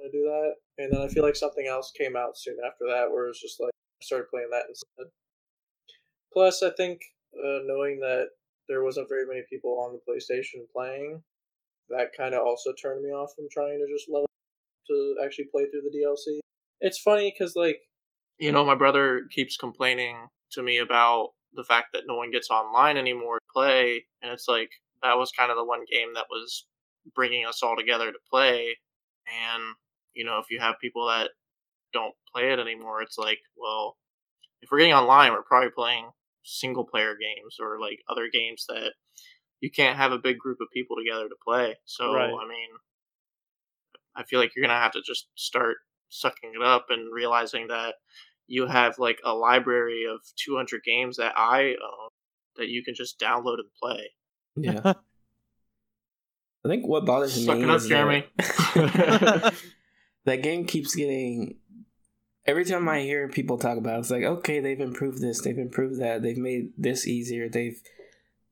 to do that. And then I feel like something else came out soon after that, where it's just like I started playing that instead. Plus, I think uh, knowing that there wasn't very many people on the PlayStation playing, that kind of also turned me off from trying to just level to actually play through the DLC. It's funny because like you know my brother keeps complaining to me about the fact that no one gets online anymore to play, and it's like that was kind of the one game that was bringing us all together to play. And you know, if you have people that don't play it anymore, it's like, well, if we're getting online, we're probably playing single player games or like other games that you can't have a big group of people together to play. So Right. I mean, I feel like you're gonna have to just start sucking it up and realizing that you have like a library of 200 games that I own that you can just download and play. Yeah. I think what bothers Suck me up, is Jeremy. That, that game keeps getting. Every time I hear people talk about it, it's like, okay, they've improved this, they've improved that, they've made this easier, they've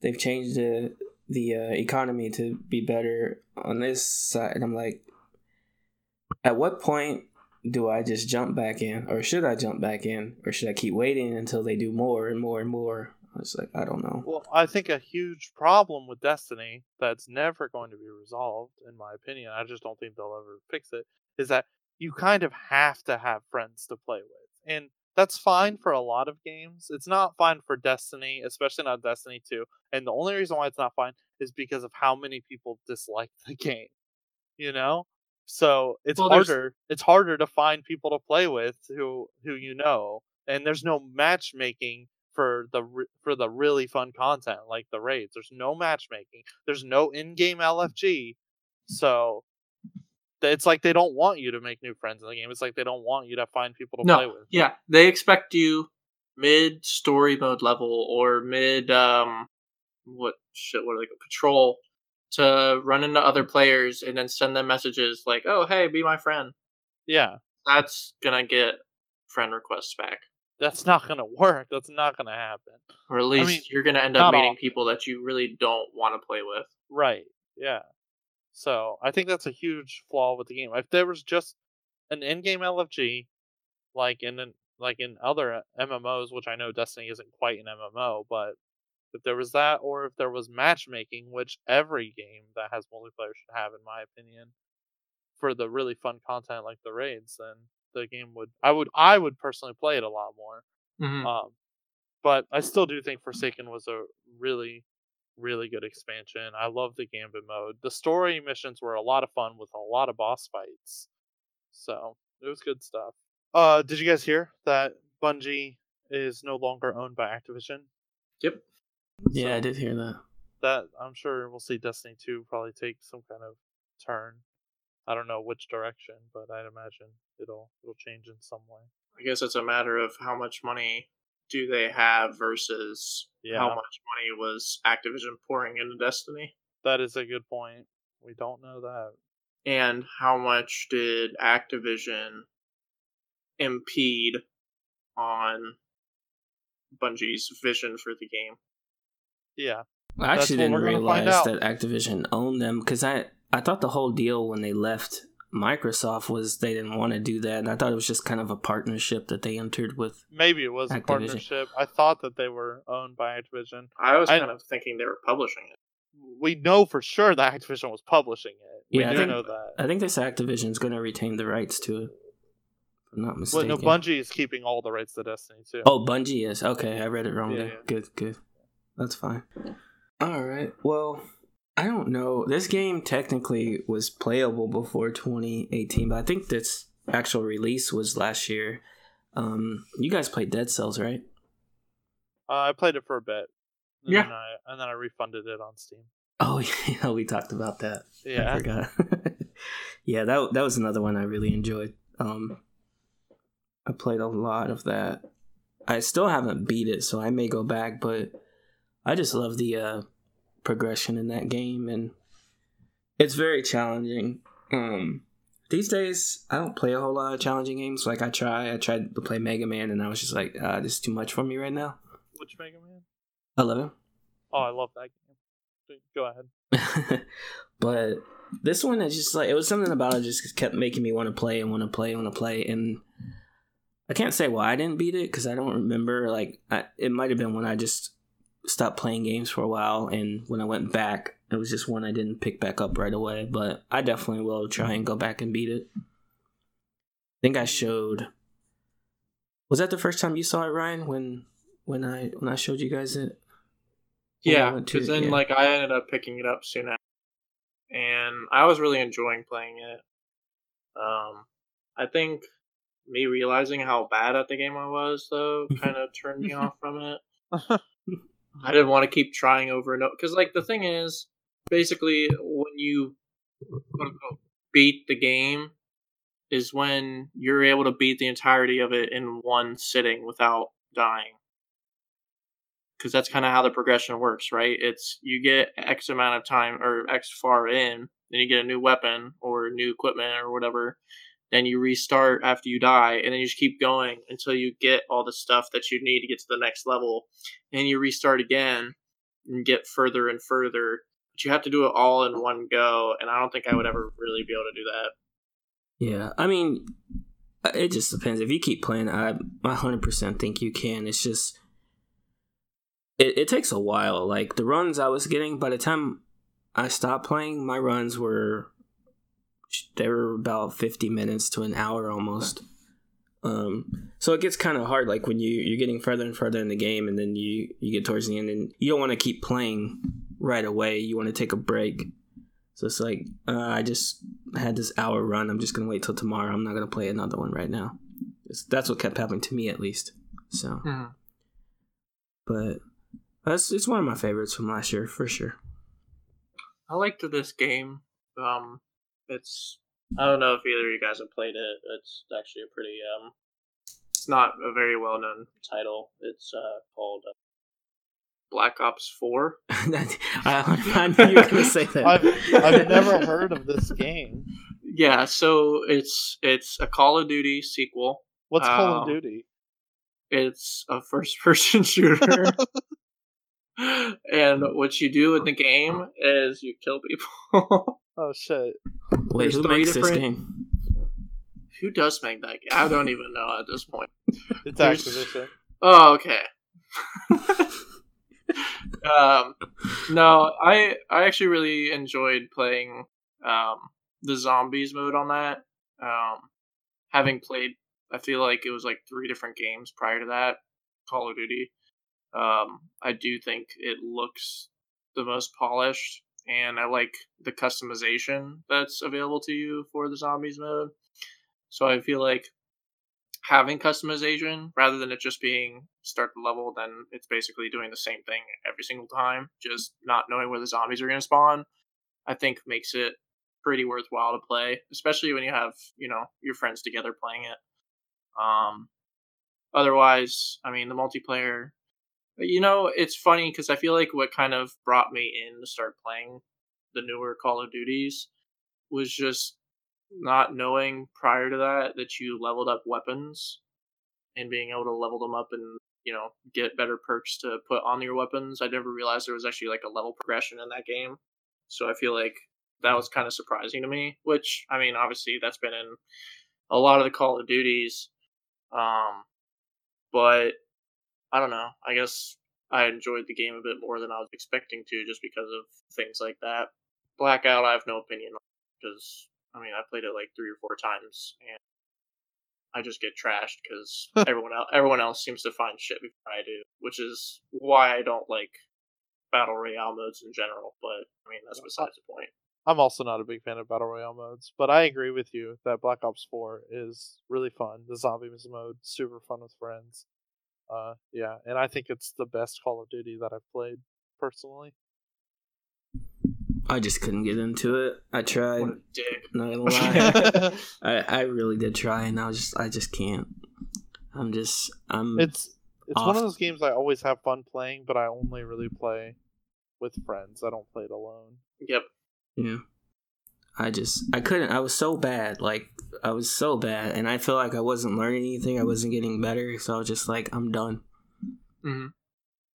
they've changed the the uh, economy to be better on this side. And I'm like, at what point do I just jump back in, or should I jump back in, or should I keep waiting until they do more and more and more? I was like, I don't know. Well, I think a huge problem with Destiny that's never going to be resolved, in my opinion, I just don't think they'll ever fix it, is that you kind of have to have friends to play with. And that's fine for a lot of games. It's not fine for Destiny, especially not Destiny 2. And the only reason why it's not fine is because of how many people dislike the game. You know? So it's Well, there's- harder it's harder to find people to play with who who you know. And there's no matchmaking for the for the really fun content like the raids. There's no matchmaking. There's no in-game LFG. So it's like they don't want you to make new friends in the game. It's like they don't want you to find people to No. play with. Yeah, they expect you mid story mode level or mid um what shit what are they called? patrol to run into other players and then send them messages like, "Oh, hey, be my friend." Yeah. That's gonna get friend requests back, That's not gonna work. That's not gonna happen. or at least mean, you're gonna end up meeting all. people that you really don't want to play with. Right. Yeah. So I think that's a huge flaw with the game. If there was just an in-game LFG, like in an, like in other MMOs, which I know Destiny isn't quite an MMO, but if there was that, or if there was matchmaking, which every game that has multiplayer should have, in my opinion, for the really fun content like the raids, then the game would I would I would personally play it a lot more. Mm-hmm. Um, but I still do think Forsaken was a really, really good expansion. I love the Gambit mode. The story missions were a lot of fun with a lot of boss fights. So it was good stuff. Uh, did you guys hear that Bungie is no longer owned by Activision? Yep. Yeah, I did hear that. That I'm sure we'll see Destiny 2 probably take some kind of turn. I don't know which direction, but I'd imagine it'll it'll change in some way. I guess it's a matter of how much money do they have versus how much money was Activision pouring into Destiny. That is a good point. We don't know that. and how much did Activision impede on Bungie's vision for the game? Yeah. I actually what didn't gonna find realize out. that Activision owned them because I I thought the whole deal when they left Microsoft was they didn't want to do that, and I thought it was just kind of a partnership that they entered with. Maybe it was a partnership. I thought that they were owned by Activision. I was I- kind of thinking they were publishing it. We know for sure that Activision was publishing it. We Yeah, I think- know that. I think this Activision's going to retain the rights to it. If I'm not mistaken. Well, mistaken. no, Bungie is keeping all the rights to Destiny too. Oh, Bungie is okay. I read it wrong Yeah, there. yeah. Good, good. That's fine. All right. Well, I don't know. This game technically was playable before 2018, but I think this actual release was last year. Um, you guys played Dead Cells, right? Uh, I played it for a bit. And Yeah. Then I, and then I refunded it on Steam. Oh yeah, we talked about that. I Yeah. forgot. yeah, that that was another one I really enjoyed. Um, I played a lot of that. I still haven't beat it, so I may go back, but I just love the uh, progression in that game, and it's very challenging. Um, these days, I don't play a whole lot of challenging games. Like I try, I tried to play Mega Man, and I was just like, uh, this is too much for me right now. Which Mega Man? Eleven. Oh, I love that game. Go ahead. but this one is just like it was something about it just kept making me want to play and want to play and want to play and i can't say why i didn't beat it because i don't remember like I, it might have been when i just stopped playing games for a while and when i went back it was just one i didn't pick back up right away but i definitely will try and go back and beat it i think i showed was that the first time you saw it ryan when when I when I showed you guys it. When Yeah, went to because then yeah. like I ended up picking it up soon after, and I was really enjoying playing it. Um, I think me realizing how bad at the game I was though kind of turned me off from it. I didn't want to keep trying over and over because like the thing is, basically when you quote unquote, beat the game is when you're able to beat the entirety of it in one sitting without dying because that's kind of how the progression works, right? It's you get X amount of time or X far in, then you get a new weapon or new equipment or whatever. Then you restart after you die, and then you just keep going until you get all the stuff that you need to get to the next level. And you restart again and get further and further. But you have to do it all in one go, and I don't think I would ever really be able to do that. Yeah, I mean, uh, it just depends. If you keep playing, I I hundred percent think you can. It's just it, it takes a while. Like the runs I was getting by the time I stopped playing, my runs were they were about fifty minutes to an hour almost. Um, so it gets kind of hard, like when you you're getting further and further in the game, and then you you get towards the end, and you don't want to keep playing right away. You want to take a break. So it's like uh, I just had this hour run. I'm just gonna wait till tomorrow. I'm not gonna play another one right now. It's, that's what kept happening to me, at least. So, but that's it's one of my favorites from last year for sure. I liked this game. Um, it's I don't know if either of you guys have played it. It's actually a pretty um, it's not a very well known title. It's uh called uh, Black Ops Four. I, I knew you were gonna say that. I've I've never heard of this game. Yeah, so it's it's a Call of Duty sequel. What's Call of Oh. Duty? It's a first person shooter. and what you do in the game is you kill people. Oh shit! Wait, there's who three makes this different- game? Who does make that game? I don't even know at this point. It's There's- Activision. Oh, okay. um, no, I I actually really enjoyed playing um, the zombies mode on that. Um, having played, I feel like it was like three different games prior to that, Call of Duty. Um, I do think it looks the most polished, and I like the customization that's available to you for the zombies mode. So I feel like having customization rather than it just being start the level, then it's basically doing the same thing every single time, just not knowing where the zombies are going to spawn. I think makes it pretty worthwhile to play, especially when you have you know your friends together playing it. Um, otherwise, I mean the multiplayer. You know, it's funny because I feel like what kind of brought me in to start playing the newer Call of Duties was just not knowing prior to that that you leveled up weapons and being able to level them up and you know get better perks to put on your weapons. I never realized there was actually like a level progression in that game. So I feel like that was kind of surprising to me. Which I mean, obviously that's been in a lot of the Call of Duties, um, but I don't know. I guess I enjoyed the game a bit more than I was expecting to, just because of things like that. Blackout, I have no opinion on because I mean I played it like three or four times and I just get trashed because everyone else everyone else seems to find shit before I do, which is why I don't like battle royale modes in general. But I mean that's besides the point. I'm also not a big fan of battle royale modes, but I agree with you that Black Ops 4 is really fun. The zombies mode, super fun with friends. Uh, yeah, and I think it's the best Call of Duty that I've played personally. I just couldn't get into it. I tried. What a dick. Not gonna lie. I, I really did try, and I was just I just can't. I'm just I'm. it's it's one of those games I always have fun playing, but I only really play with friends. I don't play it alone. Yep. Yeah. I just I couldn't I was so bad. Like I was so bad and I feel like I wasn't learning anything. I wasn't getting better, so I was just like I'm done. Mm-hmm.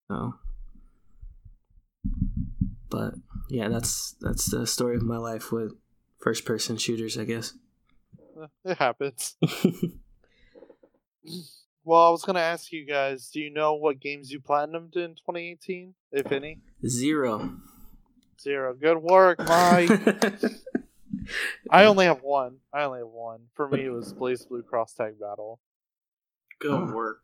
So But yeah, that's that's the story of my life with first person shooters, I guess. It happens. Well, I was gonna ask you guys, do you know what games you platinumed in 2018, if any? Zero. Zero. Good work, Mike. I only have one. I only have one. For me, it was BlazBlue Cross Tag Battle. Good Oh. work.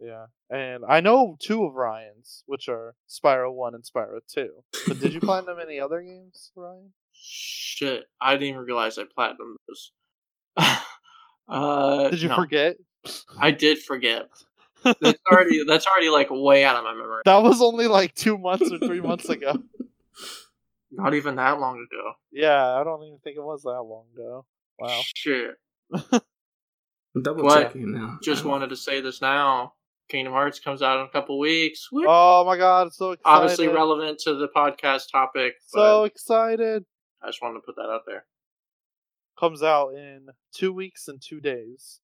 Yeah, and I know two of Ryan's, which are Spyro One and Spyro Two. But did you platinum any other games, Ryan? Shit, I didn't even realize I platinumed those. uh, Did you no, forget? I did forget. That's already that's already like way out of my memory. That was only like two months or three months ago. Not even that long ago. Yeah, I don't even think it was that long ago. Wow. Shit. I'm double What? checking now. Just uh-huh. wanted to say this now. Kingdom Hearts comes out in a couple weeks. Whoop. Oh my god, so excited. Obviously relevant to the podcast topic, So excited. I just wanted to put that out there. Comes out in two weeks and two days.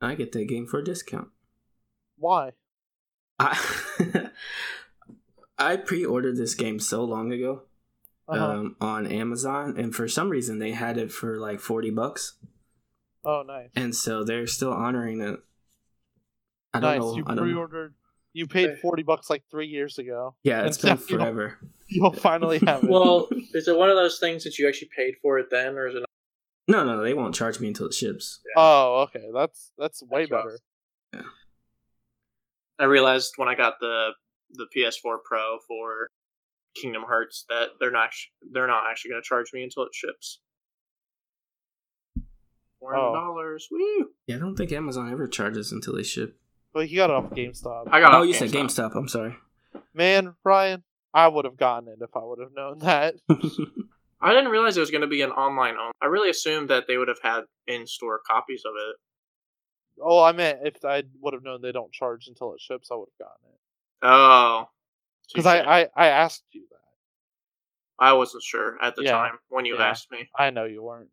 I get that game for a discount. Why? I I pre-ordered this game so long ago Uh-huh. um, on Amazon, and for some reason they had it for like forty bucks, oh, nice. and so they're still honoring it. I don't nice. know. you I don't know. pre-ordered. You paid forty bucks like three years ago. Yeah, it's and been now you don't- forever. You'll finally have it. Well, is it one of those things that you actually paid for it then, or is it? Not- No, no, they won't charge me until it ships. oh, okay. That's that's way That's rough. better. I realized when I got the the PS4 Pro for Kingdom Hearts that they're not sh- they're not actually going to charge me until it ships. Four hundred oh. dollars. Woo! Yeah, I don't think Amazon ever charges until they ship. But you got it off GameStop. I got. Oh, off you said GameStop. GameStop. I'm sorry. Man, Ryan, I would have gotten it if I would have known that. I didn't realize it was going to be an online only. I really assumed that they would have had in store copies of it. Oh, I meant if I would have known they don't charge until it ships, I would have gotten it. Oh, Because I, I I asked you that. I wasn't sure at the Yeah. time when you Yeah. asked me. I know you weren't.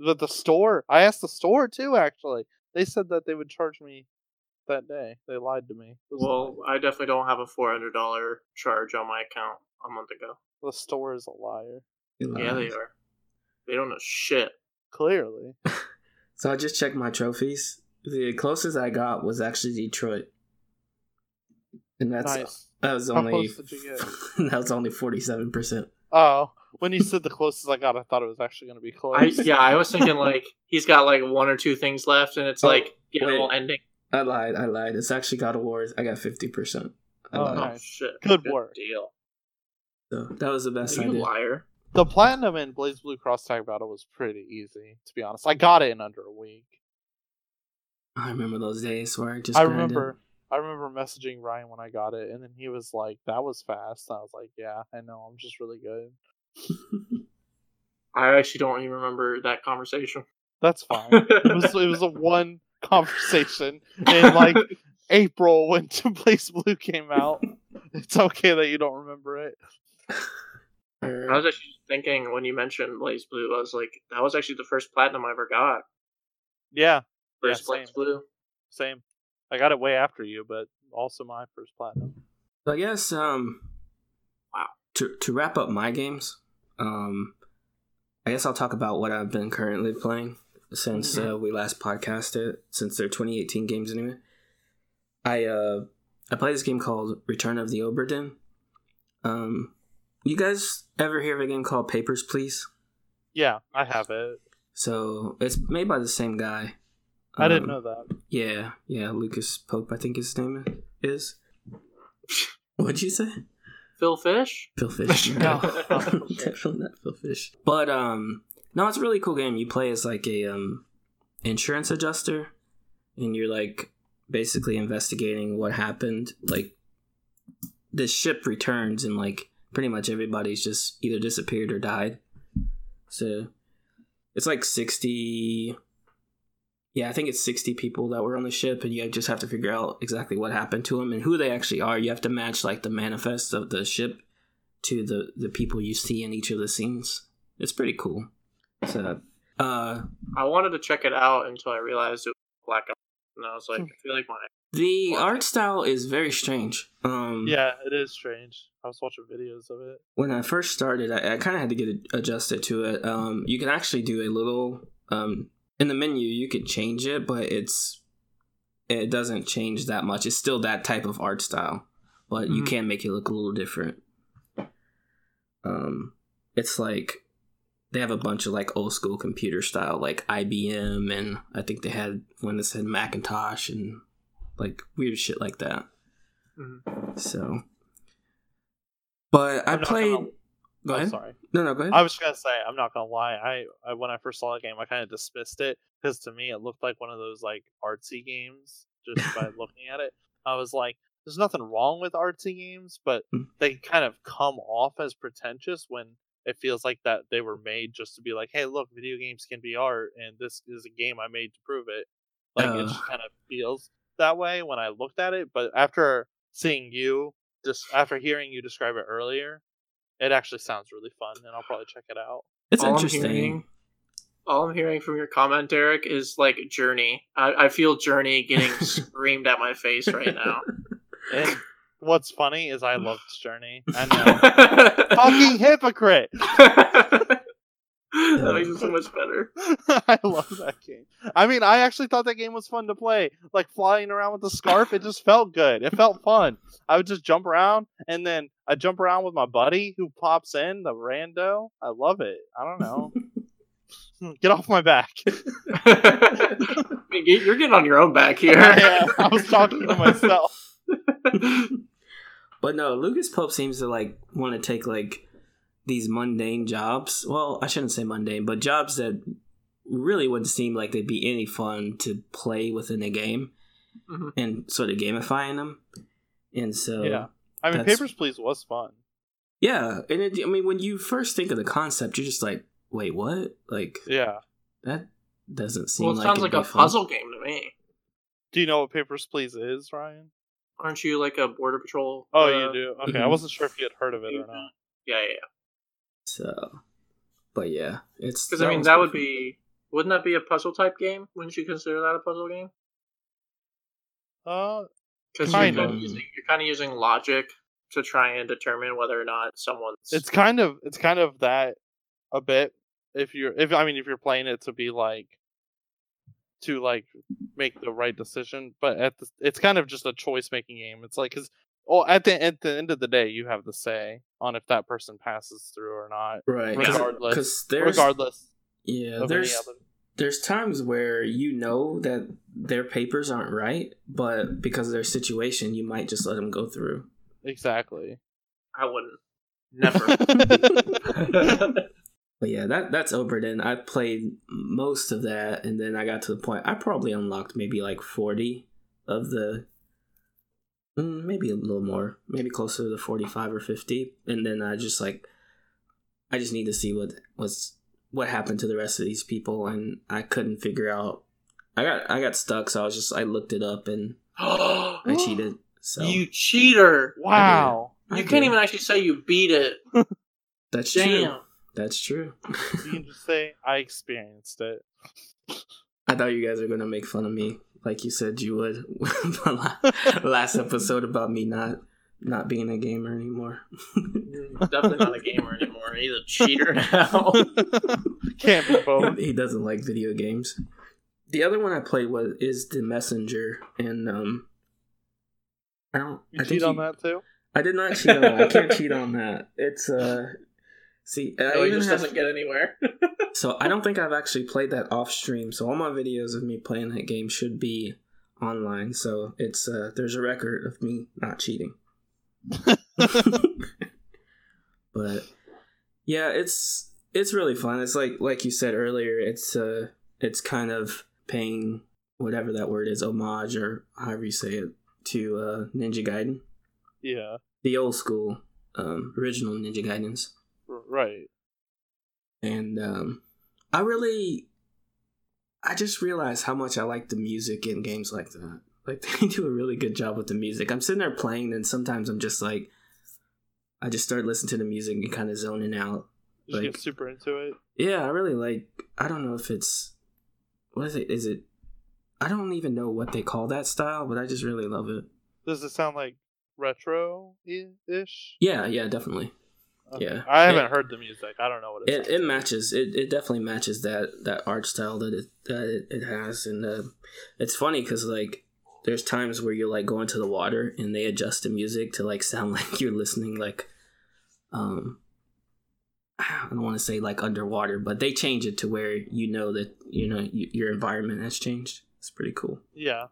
But the store, I asked the store too. Actually, they said that they would charge me that day. They lied to me. Well, I definitely don't have a four hundred dollar charge on my account a month ago. the store is a liar. Yeah, they are. They don't know shit. Clearly. So I just checked my trophies. The closest I got was actually Detroit, and that's nice. that was How only close did you get? that was only forty seven percent. Oh, when you said the closest I got, I thought it was actually going to be I, close. yeah, I was thinking like he's got like one or two things left, and it's Oh, like get a little ending. I lied. I lied. It's actually God of War. I got fifty percent. I Oh, lied. Oh nice. shit! Good work. deal. So that was the best I you did. liar. The platinum in BlazBlue Cross Tag Battle was pretty easy, to be honest. I got it in under a week. I remember those days where I just. I grinded. remember I remember messaging Ryan when I got it, and then he was like, "That was fast." I was like, "Yeah, I know. I'm just really good." I actually don't even remember that conversation. That's fine. it was it was a one conversation in like April when BlazBlue came out. It's okay that you don't remember it. I was actually thinking when you mentioned BlazBlue, I was like, that was actually the first platinum I ever got. Yeah, First Yeah, Blaze. Blue. same. I got it way after you, but also my first platinum. So I guess um Wow. To to wrap up my games, um I guess I'll talk about what I've been currently playing since uh, we last podcasted, since they're 2018 games anyway. I uh I play this game called Return of the Obra Dinn. Um you guys ever hear of a game called Papers, Please? Yeah, I have it. So it's made by the same guy. I didn't Um, know that. Yeah, yeah, Lucas Pope, I think his name is. What'd you say? Phil Fish? Phil Fish. No. Definitely not Phil Fish. But um no, it's a really cool game. You play as like a um insurance adjuster and you're like basically investigating what happened. Like the ship returns and like pretty much everybody's just either disappeared or died. So it's like 60 yeah, I think it's 60 people that were on the ship, and you just have to figure out exactly what happened to them and who they actually are. You have to match like the manifest of the ship to the the people you see in each of the scenes. It's pretty cool. So, uh, I wanted to check it out until I realized it was black and I was like, I feel like my the art style is very strange. Um, Yeah, it is strange. I was watching videos of it. when I first started, I, I kind of had to get adjusted to it. Um, you can actually do a little um, in the menu. You could change it, but it's it doesn't change that much. It's still that type of art style, but you Mhm. can make it look a little different. Um, it's like they have a bunch of like old school computer style, like IBM, and I think they had one that said Macintosh and like weird shit like that. Mhm. So, but I I'm not played. gonna- Go Oh, ahead. sorry. No, no, go ahead. I was gonna say I'm not gonna lie. I, I when I first saw the game, I kind of dismissed it because to me it looked like one of those like artsy games. Just by looking at it, I was like, "There's nothing wrong with artsy games, but Mm. they kind of come off as pretentious when it feels like that they were made just to be like, hey, look, video games can be art, and this is a game I made to prove it." Like it just Uh. kind of feels that way when I looked at it. But after seeing you, just after hearing you describe it earlier, it actually sounds really fun, and I'll probably check it out. it's all I'm interesting. hearing- All I'm hearing from your comment, Derek, is like Journey. I, I feel Journey getting screamed at my face right now. And what's funny is I love this journey. I know. Fucking hypocrite! that makes it so much better. I love that game. I mean, I actually thought that game was fun to play. Like flying around with the scarf, it just felt good. It felt fun. I would just jump around, and then I jump around with my buddy who pops in, the rando. I love it. I don't know. Get off my back. You're getting on your own back here. Yeah, I was talking to myself. But no, Lucas Pope seems to like want to take like these mundane jobs. Well, I shouldn't say mundane, but jobs that really wouldn't seem like they'd be any fun to play within a game Mhm. and sort of gamifying them. And so, Yeah. I mean, That's- Papers, Please was fun. yeah, and it, I mean, when you first think of the concept, you're just like, wait, what? Like Yeah. that doesn't seem well, it like sounds like a fun. puzzle game to me. Do you know what Papers, Please is, Ryan? Aren't you like a border patrol? Oh, uh, you do. Okay, I mhm. wasn't sure if you had heard of it or not. Yeah, yeah. So, but yeah, it's Because I mean, that would pretty be. Wouldn't that be a puzzle type game? Wouldn't you consider that a puzzle game? Uh, Because you're Kind kind of. of using you're kind of using logic to try and determine whether or not someone's. it's kind of it's kind of that a bit. If you're, if I mean, if you're playing it to be like, to like make the right decision, but at the, it's kind of just a choice making game. It's like because oh, at the at the end of the day, you have the say on if that person passes through or not, right. regardless- Because there's regardless yeah, of there's any other. There's times where you know that their papers aren't right, but because of their situation, you might just let them go through. Exactly. I wouldn't. Never. But yeah, that that's over. Then I played most of that, and then I got to the point I probably unlocked maybe like forty of the, mm, maybe a little more, maybe closer to the forty-five or fifty, and then I just like, I just need to see what was what happened to the rest of these people, and I couldn't figure out. I got I got stuck, so I was just I looked it up and I cheated. So You cheater! Wow. I You did. can't even actually say you beat it. that's true. That's true. You can just say I experienced it. I thought you guys were gonna make fun of me, like you said you would last episode about me not not being a gamer anymore. Definitely not a gamer anymore. He's a cheater now. Can't be both. he doesn't like video games. The other one I played was is the Messenger, and um, I don't. You I cheat on you- that too? I did not cheat on that. I can't cheat on that. It's uh, see, I he just have- doesn't get anywhere. So I don't think I've actually played that off stream. So all my videos of me playing that game should be online. So it's uh there's a record of me not cheating. but yeah, it's it's really fun. It's like like you said earlier, it's uh it's kind of paying whatever that word is, homage or however you say it, to uh Ninja Gaiden. yeah. The old school um original Ninja Gaidens. Right. and um, I really, I just realized how much I like the music in games like that. Like they do a really good job with the music. I'm sitting there playing, and sometimes I'm just like, I just start listening to the music and kind of zoning out. Just Like- get super into it. Yeah, I really like. I don't know if it's what is it? Is it? I don't even know what they call that style, but I just really love it. Does it sound like retro ish? Yeah, yeah, definitely. Yeah. I haven't It- heard the music. I don't know what it It it matches. It it definitely matches that that art style that it that it, it has, and uh, it's funny because like there's times where you like go into the water and they adjust the music to like sound like you're listening like um I don't want to say like underwater, but they change it to where you know that you know y- your environment has changed. It's pretty cool. Yeah.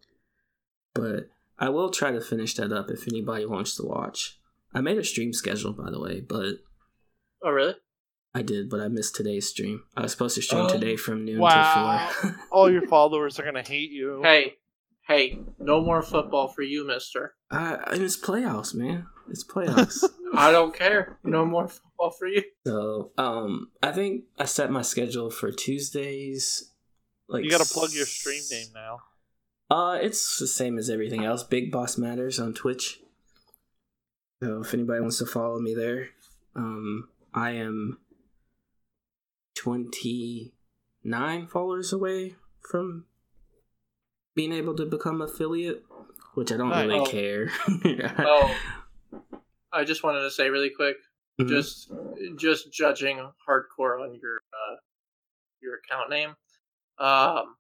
But I will try to finish that up if anybody wants to watch. I made a stream schedule by the way, but Oh, really? I did, but I missed today's stream. I was supposed to stream Oh. today from noon Wow. to four. All your followers are gonna hate you. Hey, hey, no more football for you, Mister. I, I- it's playoffs, man. It's playoffs. I don't care. No more football for you. so, um, I think I set my schedule for Tuesdays. Like you gotta plug your stream name now. Uh, it's the same as everything else. Big Boss Matters on Twitch. So if anybody wants to follow me there, um, I am twenty nine followers away from being able to become affiliate, which I don't really Oh. care. Oh, I just wanted to say really quick, Mhm. just just judging hardcore on your uh, your account name. Um,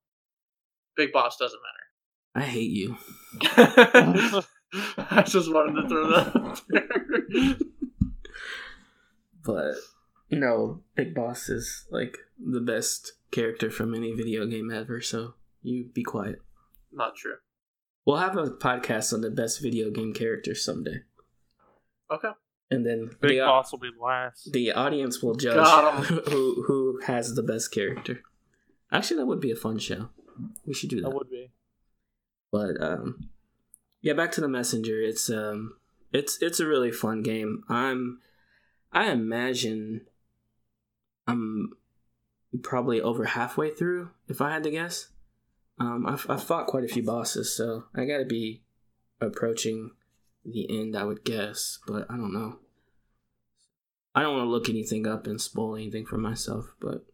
Big Boss doesn't matter. I hate you. I just wanted to throw that out there. But no, Big Boss is like the best character from any video game ever. So you be quiet. Not true. We'll have a podcast on the best video game characters someday, Okay. and then Big the, Boss will be last. the audience will judge who who has the best character. Actually, that would be a fun show. We should do that. That would be. But um, yeah, back to the messenger. It's um, it's it's a really fun game. I'm, I imagine, I'm probably over halfway through if I had to guess. Um, I've I've fought quite a few bosses, so I got to be approaching the end. I would guess, but I don't know. I don't want to look anything up and spoil anything for myself, but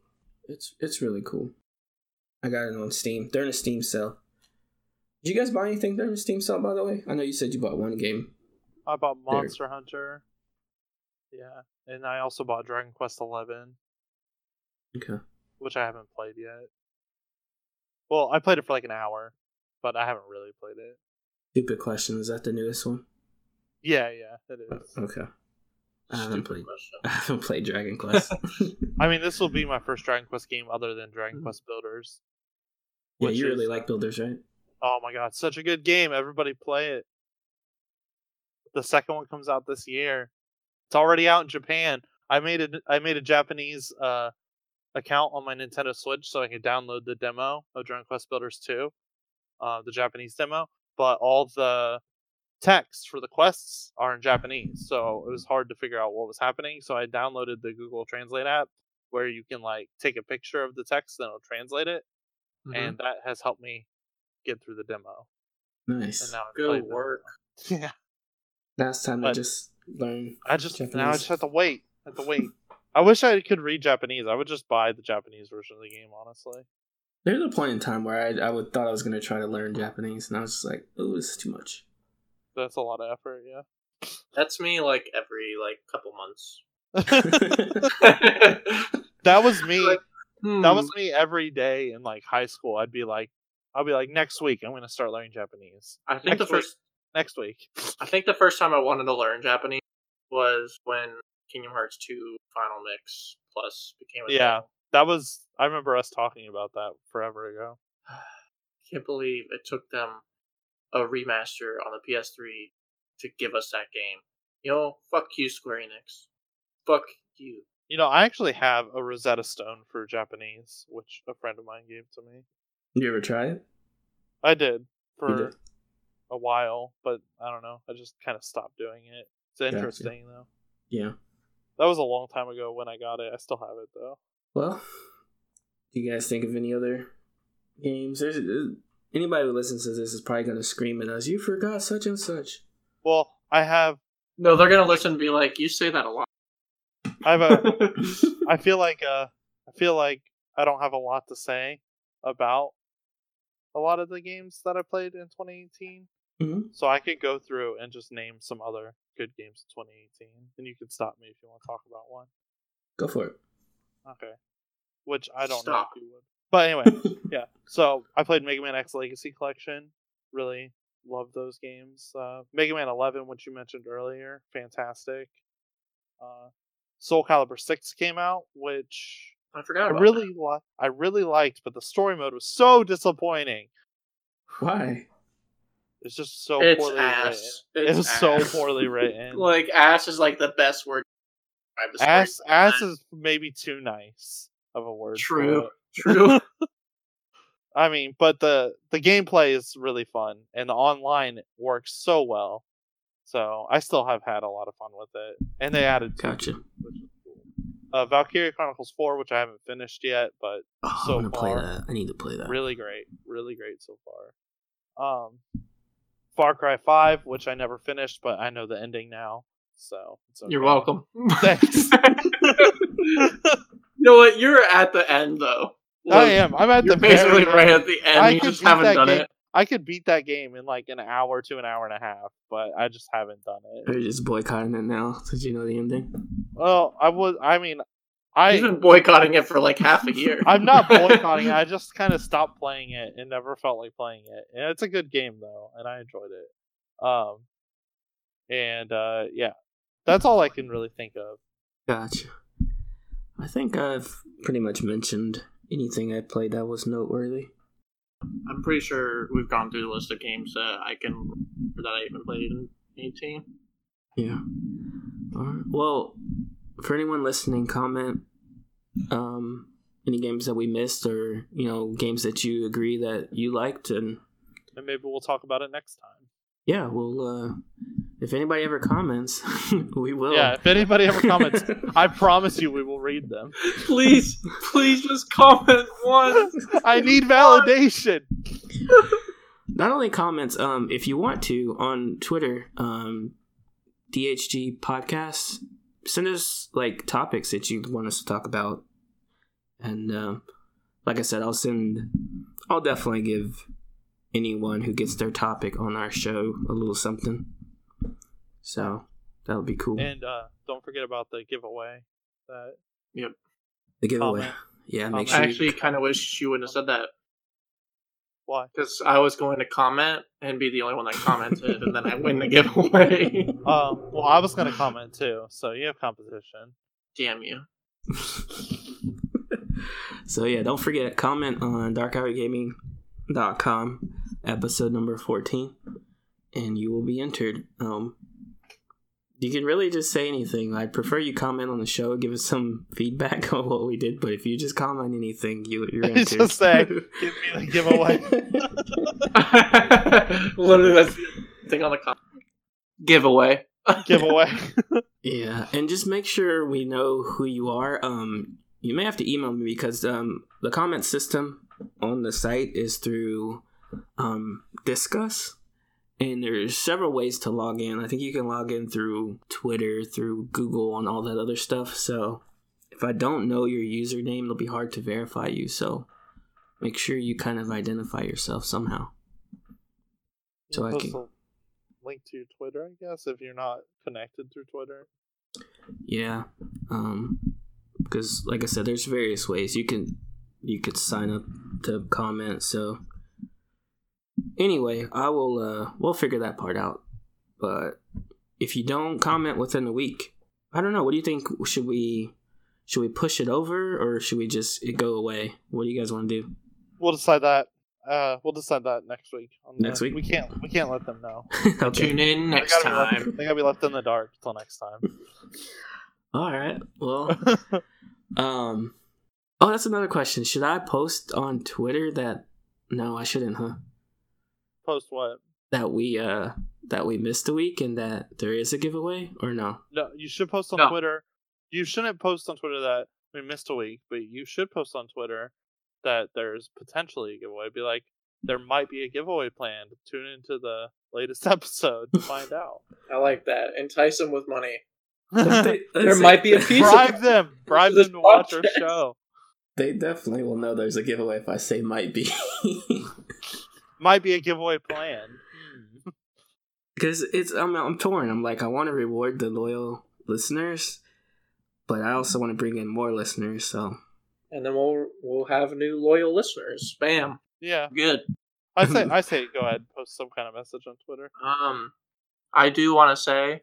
it's it's really cool. I got it on Steam. They're in a Steam sale. Did you guys buy anything during the Steam sale, by the way? I know you said you bought one game. I bought There. Monster Hunter. Yeah, and I also bought Dragon Quest Eleven, Okay. which I haven't played yet. Well, I played it for like an hour, but I haven't really played it. Stupid question. Is that the newest one? Yeah, yeah, it is. Okay. I haven't Stupid played. question. I haven't played Dragon Quest. I mean, this will be my first Dragon Quest game other than Dragon Quest Builders. yeah, you really is, like builders, right? Oh my god, such a good game! Everybody play it. The second one comes out this year. It's already out in Japan. I made a I made a Japanese uh, account on my Nintendo Switch so I can download the demo of Dragon Quest Builders 2, uh, the Japanese demo. But all the text for the quests are in Japanese, so it was hard to figure out what was happening. So I downloaded the Google Translate app where you can like take a picture of the text and it'll translate it, Mhm. and that has helped me get through the demo. Nice. And now Good work. Yeah, Last time I just learned. I just now I just have to wait. I have to wait. I wish I could read Japanese. I would just buy the Japanese version of the game, honestly. There's a point in time where I I would thought I was gonna try to learn Japanese, and I was just like, "Oh, this is too much." That's a lot of effort, yeah. That's me like every like couple months. that was me. Like, Hmm. That was me every day in like high school. I'd be like, I'll be like, next week I'm gonna start learning Japanese. I think the next week. first. Next week. I think the first time I wanted to learn Japanese was when Kingdom Hearts 2 Final Mix Plus became a Yeah. thing. That was. I remember us talking about that forever ago. Can't believe it took them a remaster on the PS3 to give us that game. You know, fuck you, Square Enix. Fuck you. You know, I actually have a Rosetta Stone for Japanese, which a friend of mine gave to me. You ever try it? I did for did? a while, but I don't know. I just kind of stopped doing it. It's Gotcha. interesting though. Yeah. That was a long time ago when I got it. I still have it though. Well, do you guys think of any other games? There's uh, anybody who listens to this is probably gonna scream at us. You forgot such and such. Well, I have No, they're gonna listen and be like, you say that a lot. I have a I feel like uh I feel like I don't have a lot to say about a lot of the games that I played in 2018. hmm So I could go through and just name some other good games in 2018, and you can stop me if you want to talk about one. Go for it. Okay. Which I don't Stop. know if you would. But anyway, yeah. So I played Mega Man X Legacy Collection. Really love those games. Uh, Mega Man 11, which you mentioned earlier, fantastic. Uh, Soul Calibur Six came out, which I forgot. I really li- I really liked, but the story mode was so disappointing. Why? It's just so. It's poorly ass. written. It's It was so poorly written. Like ass is like the best word. to describe the story. ass ass is maybe too nice of a word. True. True. I mean, but the the gameplay is really fun, and the online works so well. So I still have had a lot of fun with it, and they added two, Gotcha. which is cool. Uh, Valkyria Chronicles Four, which I haven't finished yet, but Oh, So I'm gonna play that. I need to play that. really great, really great so far. Um, Far Cry Five, which I never finished, but I know the ending now, so it's You're welcome. Thanks. you know what? You're at the end though. I am. I'm at You're the basically right end. at the end. I you could just beat haven't that done game. it. I could beat that game in like an hour to an hour and a half, but I just haven't done it. They're just boycotting it now. Did you know the ending? Well, I was. I mean, He's I been boycotting it for like half a year. I'm not boycotting it. I just kind of stopped playing it and never felt like playing it. And it's a good game though, and I enjoyed it. Um, and uh, yeah, that's all I can really think of. Gotcha. I think I've pretty much mentioned anything I played that was noteworthy. I'm pretty sure we've gone through the list of games that I can that I even played in 18. Yeah. All right. Well, for anyone listening, comment um, any games that we missed, or you know, games that you agree that you liked, and And maybe we'll talk about it next time. yeah, we'll. Uh, if anybody ever comments, we will. Yeah, if anybody ever comments, I promise you we will read them. Please, please just comment once. I need validation. Not only comments, um, if you want to on Twitter, um, DHG podcasts, send us like topics that you want us to talk about, and um, like I said, I'll send. I'll definitely give anyone who gets their topic on our show a little something. So that would be cool. And uh, don't forget about the giveaway. That the giveaway, comment. yeah. Make Comment. sure. I you- actually kind of wish you wouldn't have said that why? because I was going to comment and be the only one that commented, and then I win the giveaway. Um, well, I was gonna comment too, so you have competition. Damn you. so yeah, don't forget comment on darkhourgaming.com episode number 14 and you will be entered. Um you can really just say anything. I prefer you comment on the show, give us some feedback on what we did, but if you just comment anything, you you're entered. Just say, Give me the giveaway. Literally, that's the thing on the comment. Giveaway. giveaway. Yeah, and just make sure we know who you are. Um, you may have to email me because um, the comment system on the site is through um, Disqus, and there's several ways to log in. I think you can log in through Twitter, through Google, and all that other stuff. So if I don't know your username, it'll be hard to verify you. So make sure you kind of identify yourself somehow. So I can- link to Twitter, I guess, if you're not connected through Twitter. Yeah, um, because like I said, there's various ways you can you could sign up to comment. So anyway, I will. Uh, we'll figure that part out. But if you don't comment within a week, I don't know. What do you think? Should we should we push it over or should we just it go away? What do you guys want to do? We'll decide that. Uh, we'll decide that next week. on the- Next week? We can't. We can't let them know. okay. Tune in next gotta be left- time. They gotta be left in the dark until next time. All right. Well. Um. Oh, that's another question. Should I post on Twitter that? No, I shouldn't, huh? Post what? That we uh that we missed a week and that there is a giveaway or no? No, you should post on No. Twitter. You shouldn't post on Twitter that we missed a week, but you should post on Twitter that there's potentially a giveaway. Be like, there might be a giveaway planned. Tune into the latest episode to find out. I like that. Entice them with money. They- There might be a piece bribe of them. Bribe this them to watch our show. They definitely will know there's a giveaway if I say might be. Might be a giveaway planned. Hmm. Because it's I'm I'm torn. I'm like I want to reward the loyal listeners, but I also want to bring in more listeners. So and then we'll we'll have new loyal listeners. Bam. Yeah, Good. I say I say go ahead, post some kind of message on Twitter. Um, I do want to say,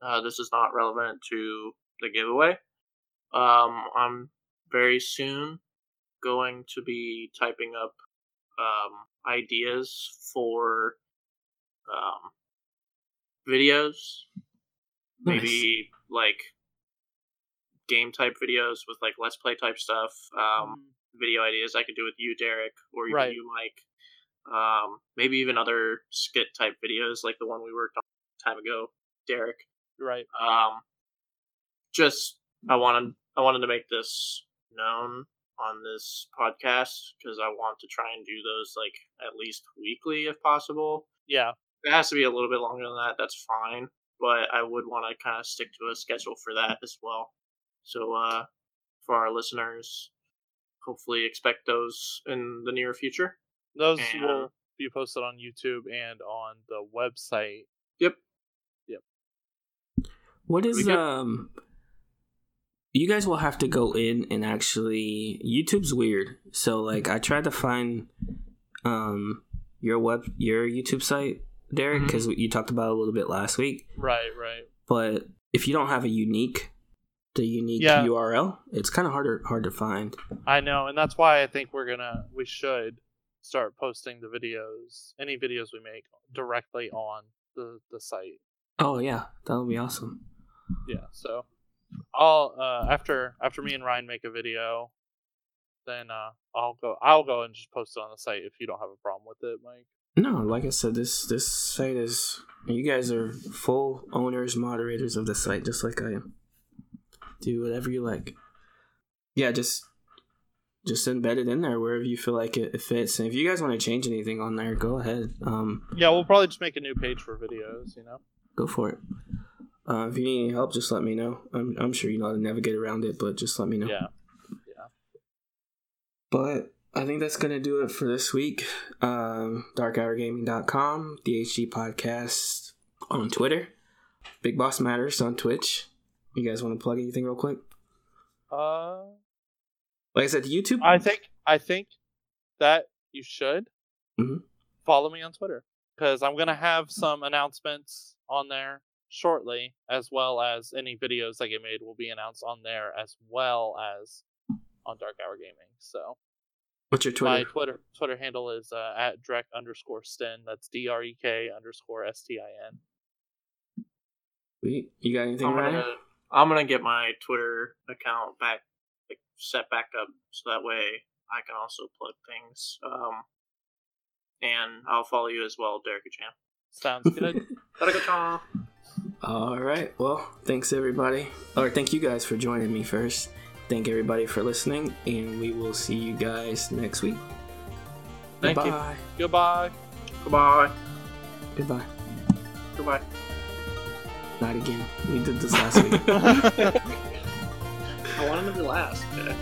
uh, this is not relevant to the giveaway. Um, I'm very soon going to be typing up um, ideas for um, videos, Nice. maybe like game type videos with like let's play type stuff. Um, video ideas I could do with you, Derek, or even Right. you, Mike. Um, maybe even other skit type videos like the one we worked on time ago, Derek. right. Um, just I wanted I wanted to make this known on this podcast because I want to try and do those like at least weekly if possible. Yeah. If it has to be a little bit longer than that, that's fine. But I would want to kind of stick to a schedule for that as well. So uh, for our listeners, hopefully expect those in the near future. Those And- will be posted on YouTube and on the website. Yep. Yep. What is, um? You guys will have to go in and actually. YouTube's weird. So like, I tried to find um your web your YouTube site, Derek, because you talked about it a little bit last week. Right, right. But if you don't have a unique, the unique Yeah. URL, it's kind of harder hard to find. I know, and that's why I think we're gonna we should start posting the videos, any videos we make directly on the the site. Oh yeah, that would be awesome. Yeah, so I'll uh after after me and Ryan make a video, then uh I'll go I'll go and just post it on the site if you don't have a problem with it, Mike. No, like I said, this this site is you guys are full owners, moderators of the site, just like I am. Do whatever you like. Yeah, just just embed it in there wherever you feel like it, it fits. And if you guys want to change anything on there, go ahead. Um, Yeah, we'll probably just make a new page for videos, you know. go for it. Uh, if you need any help, just let me know. I'm I'm sure you know how to navigate around it, but just let me know. Yeah. yeah. But I think that's going to do it for this week. Um, darkhourgaming.com, DHG podcast on Twitter, Big Boss Matters on Twitch. You guys want to plug anything real quick? Uh Like I said, YouTube. I think I think that you should Mhm. follow me on Twitter because I'm gonna have some announcements on there shortly, as well as any videos that get made will be announced on there, as well as on Dark Hour Gaming. So What's your Twitter? my Twitter? Twitter Twitter handle is uh, at Drek underscore Stin. That's D R E K underscore S T I N. Sweet. You got anything, I'm gonna I'm gonna get my Twitter account back like set back up so that way I can also plug things. Um, and I'll follow you as well, Derek Chan. Sounds good. Derek Chan. All right. Well, thanks everybody. Or thank you guys for joining me first. Thank everybody for listening, and we will see you guys next week. Thank you. Goodbye. Goodbye. Goodbye. Goodbye. Goodbye. Not again. We did this last week. I want him to be last. Okay.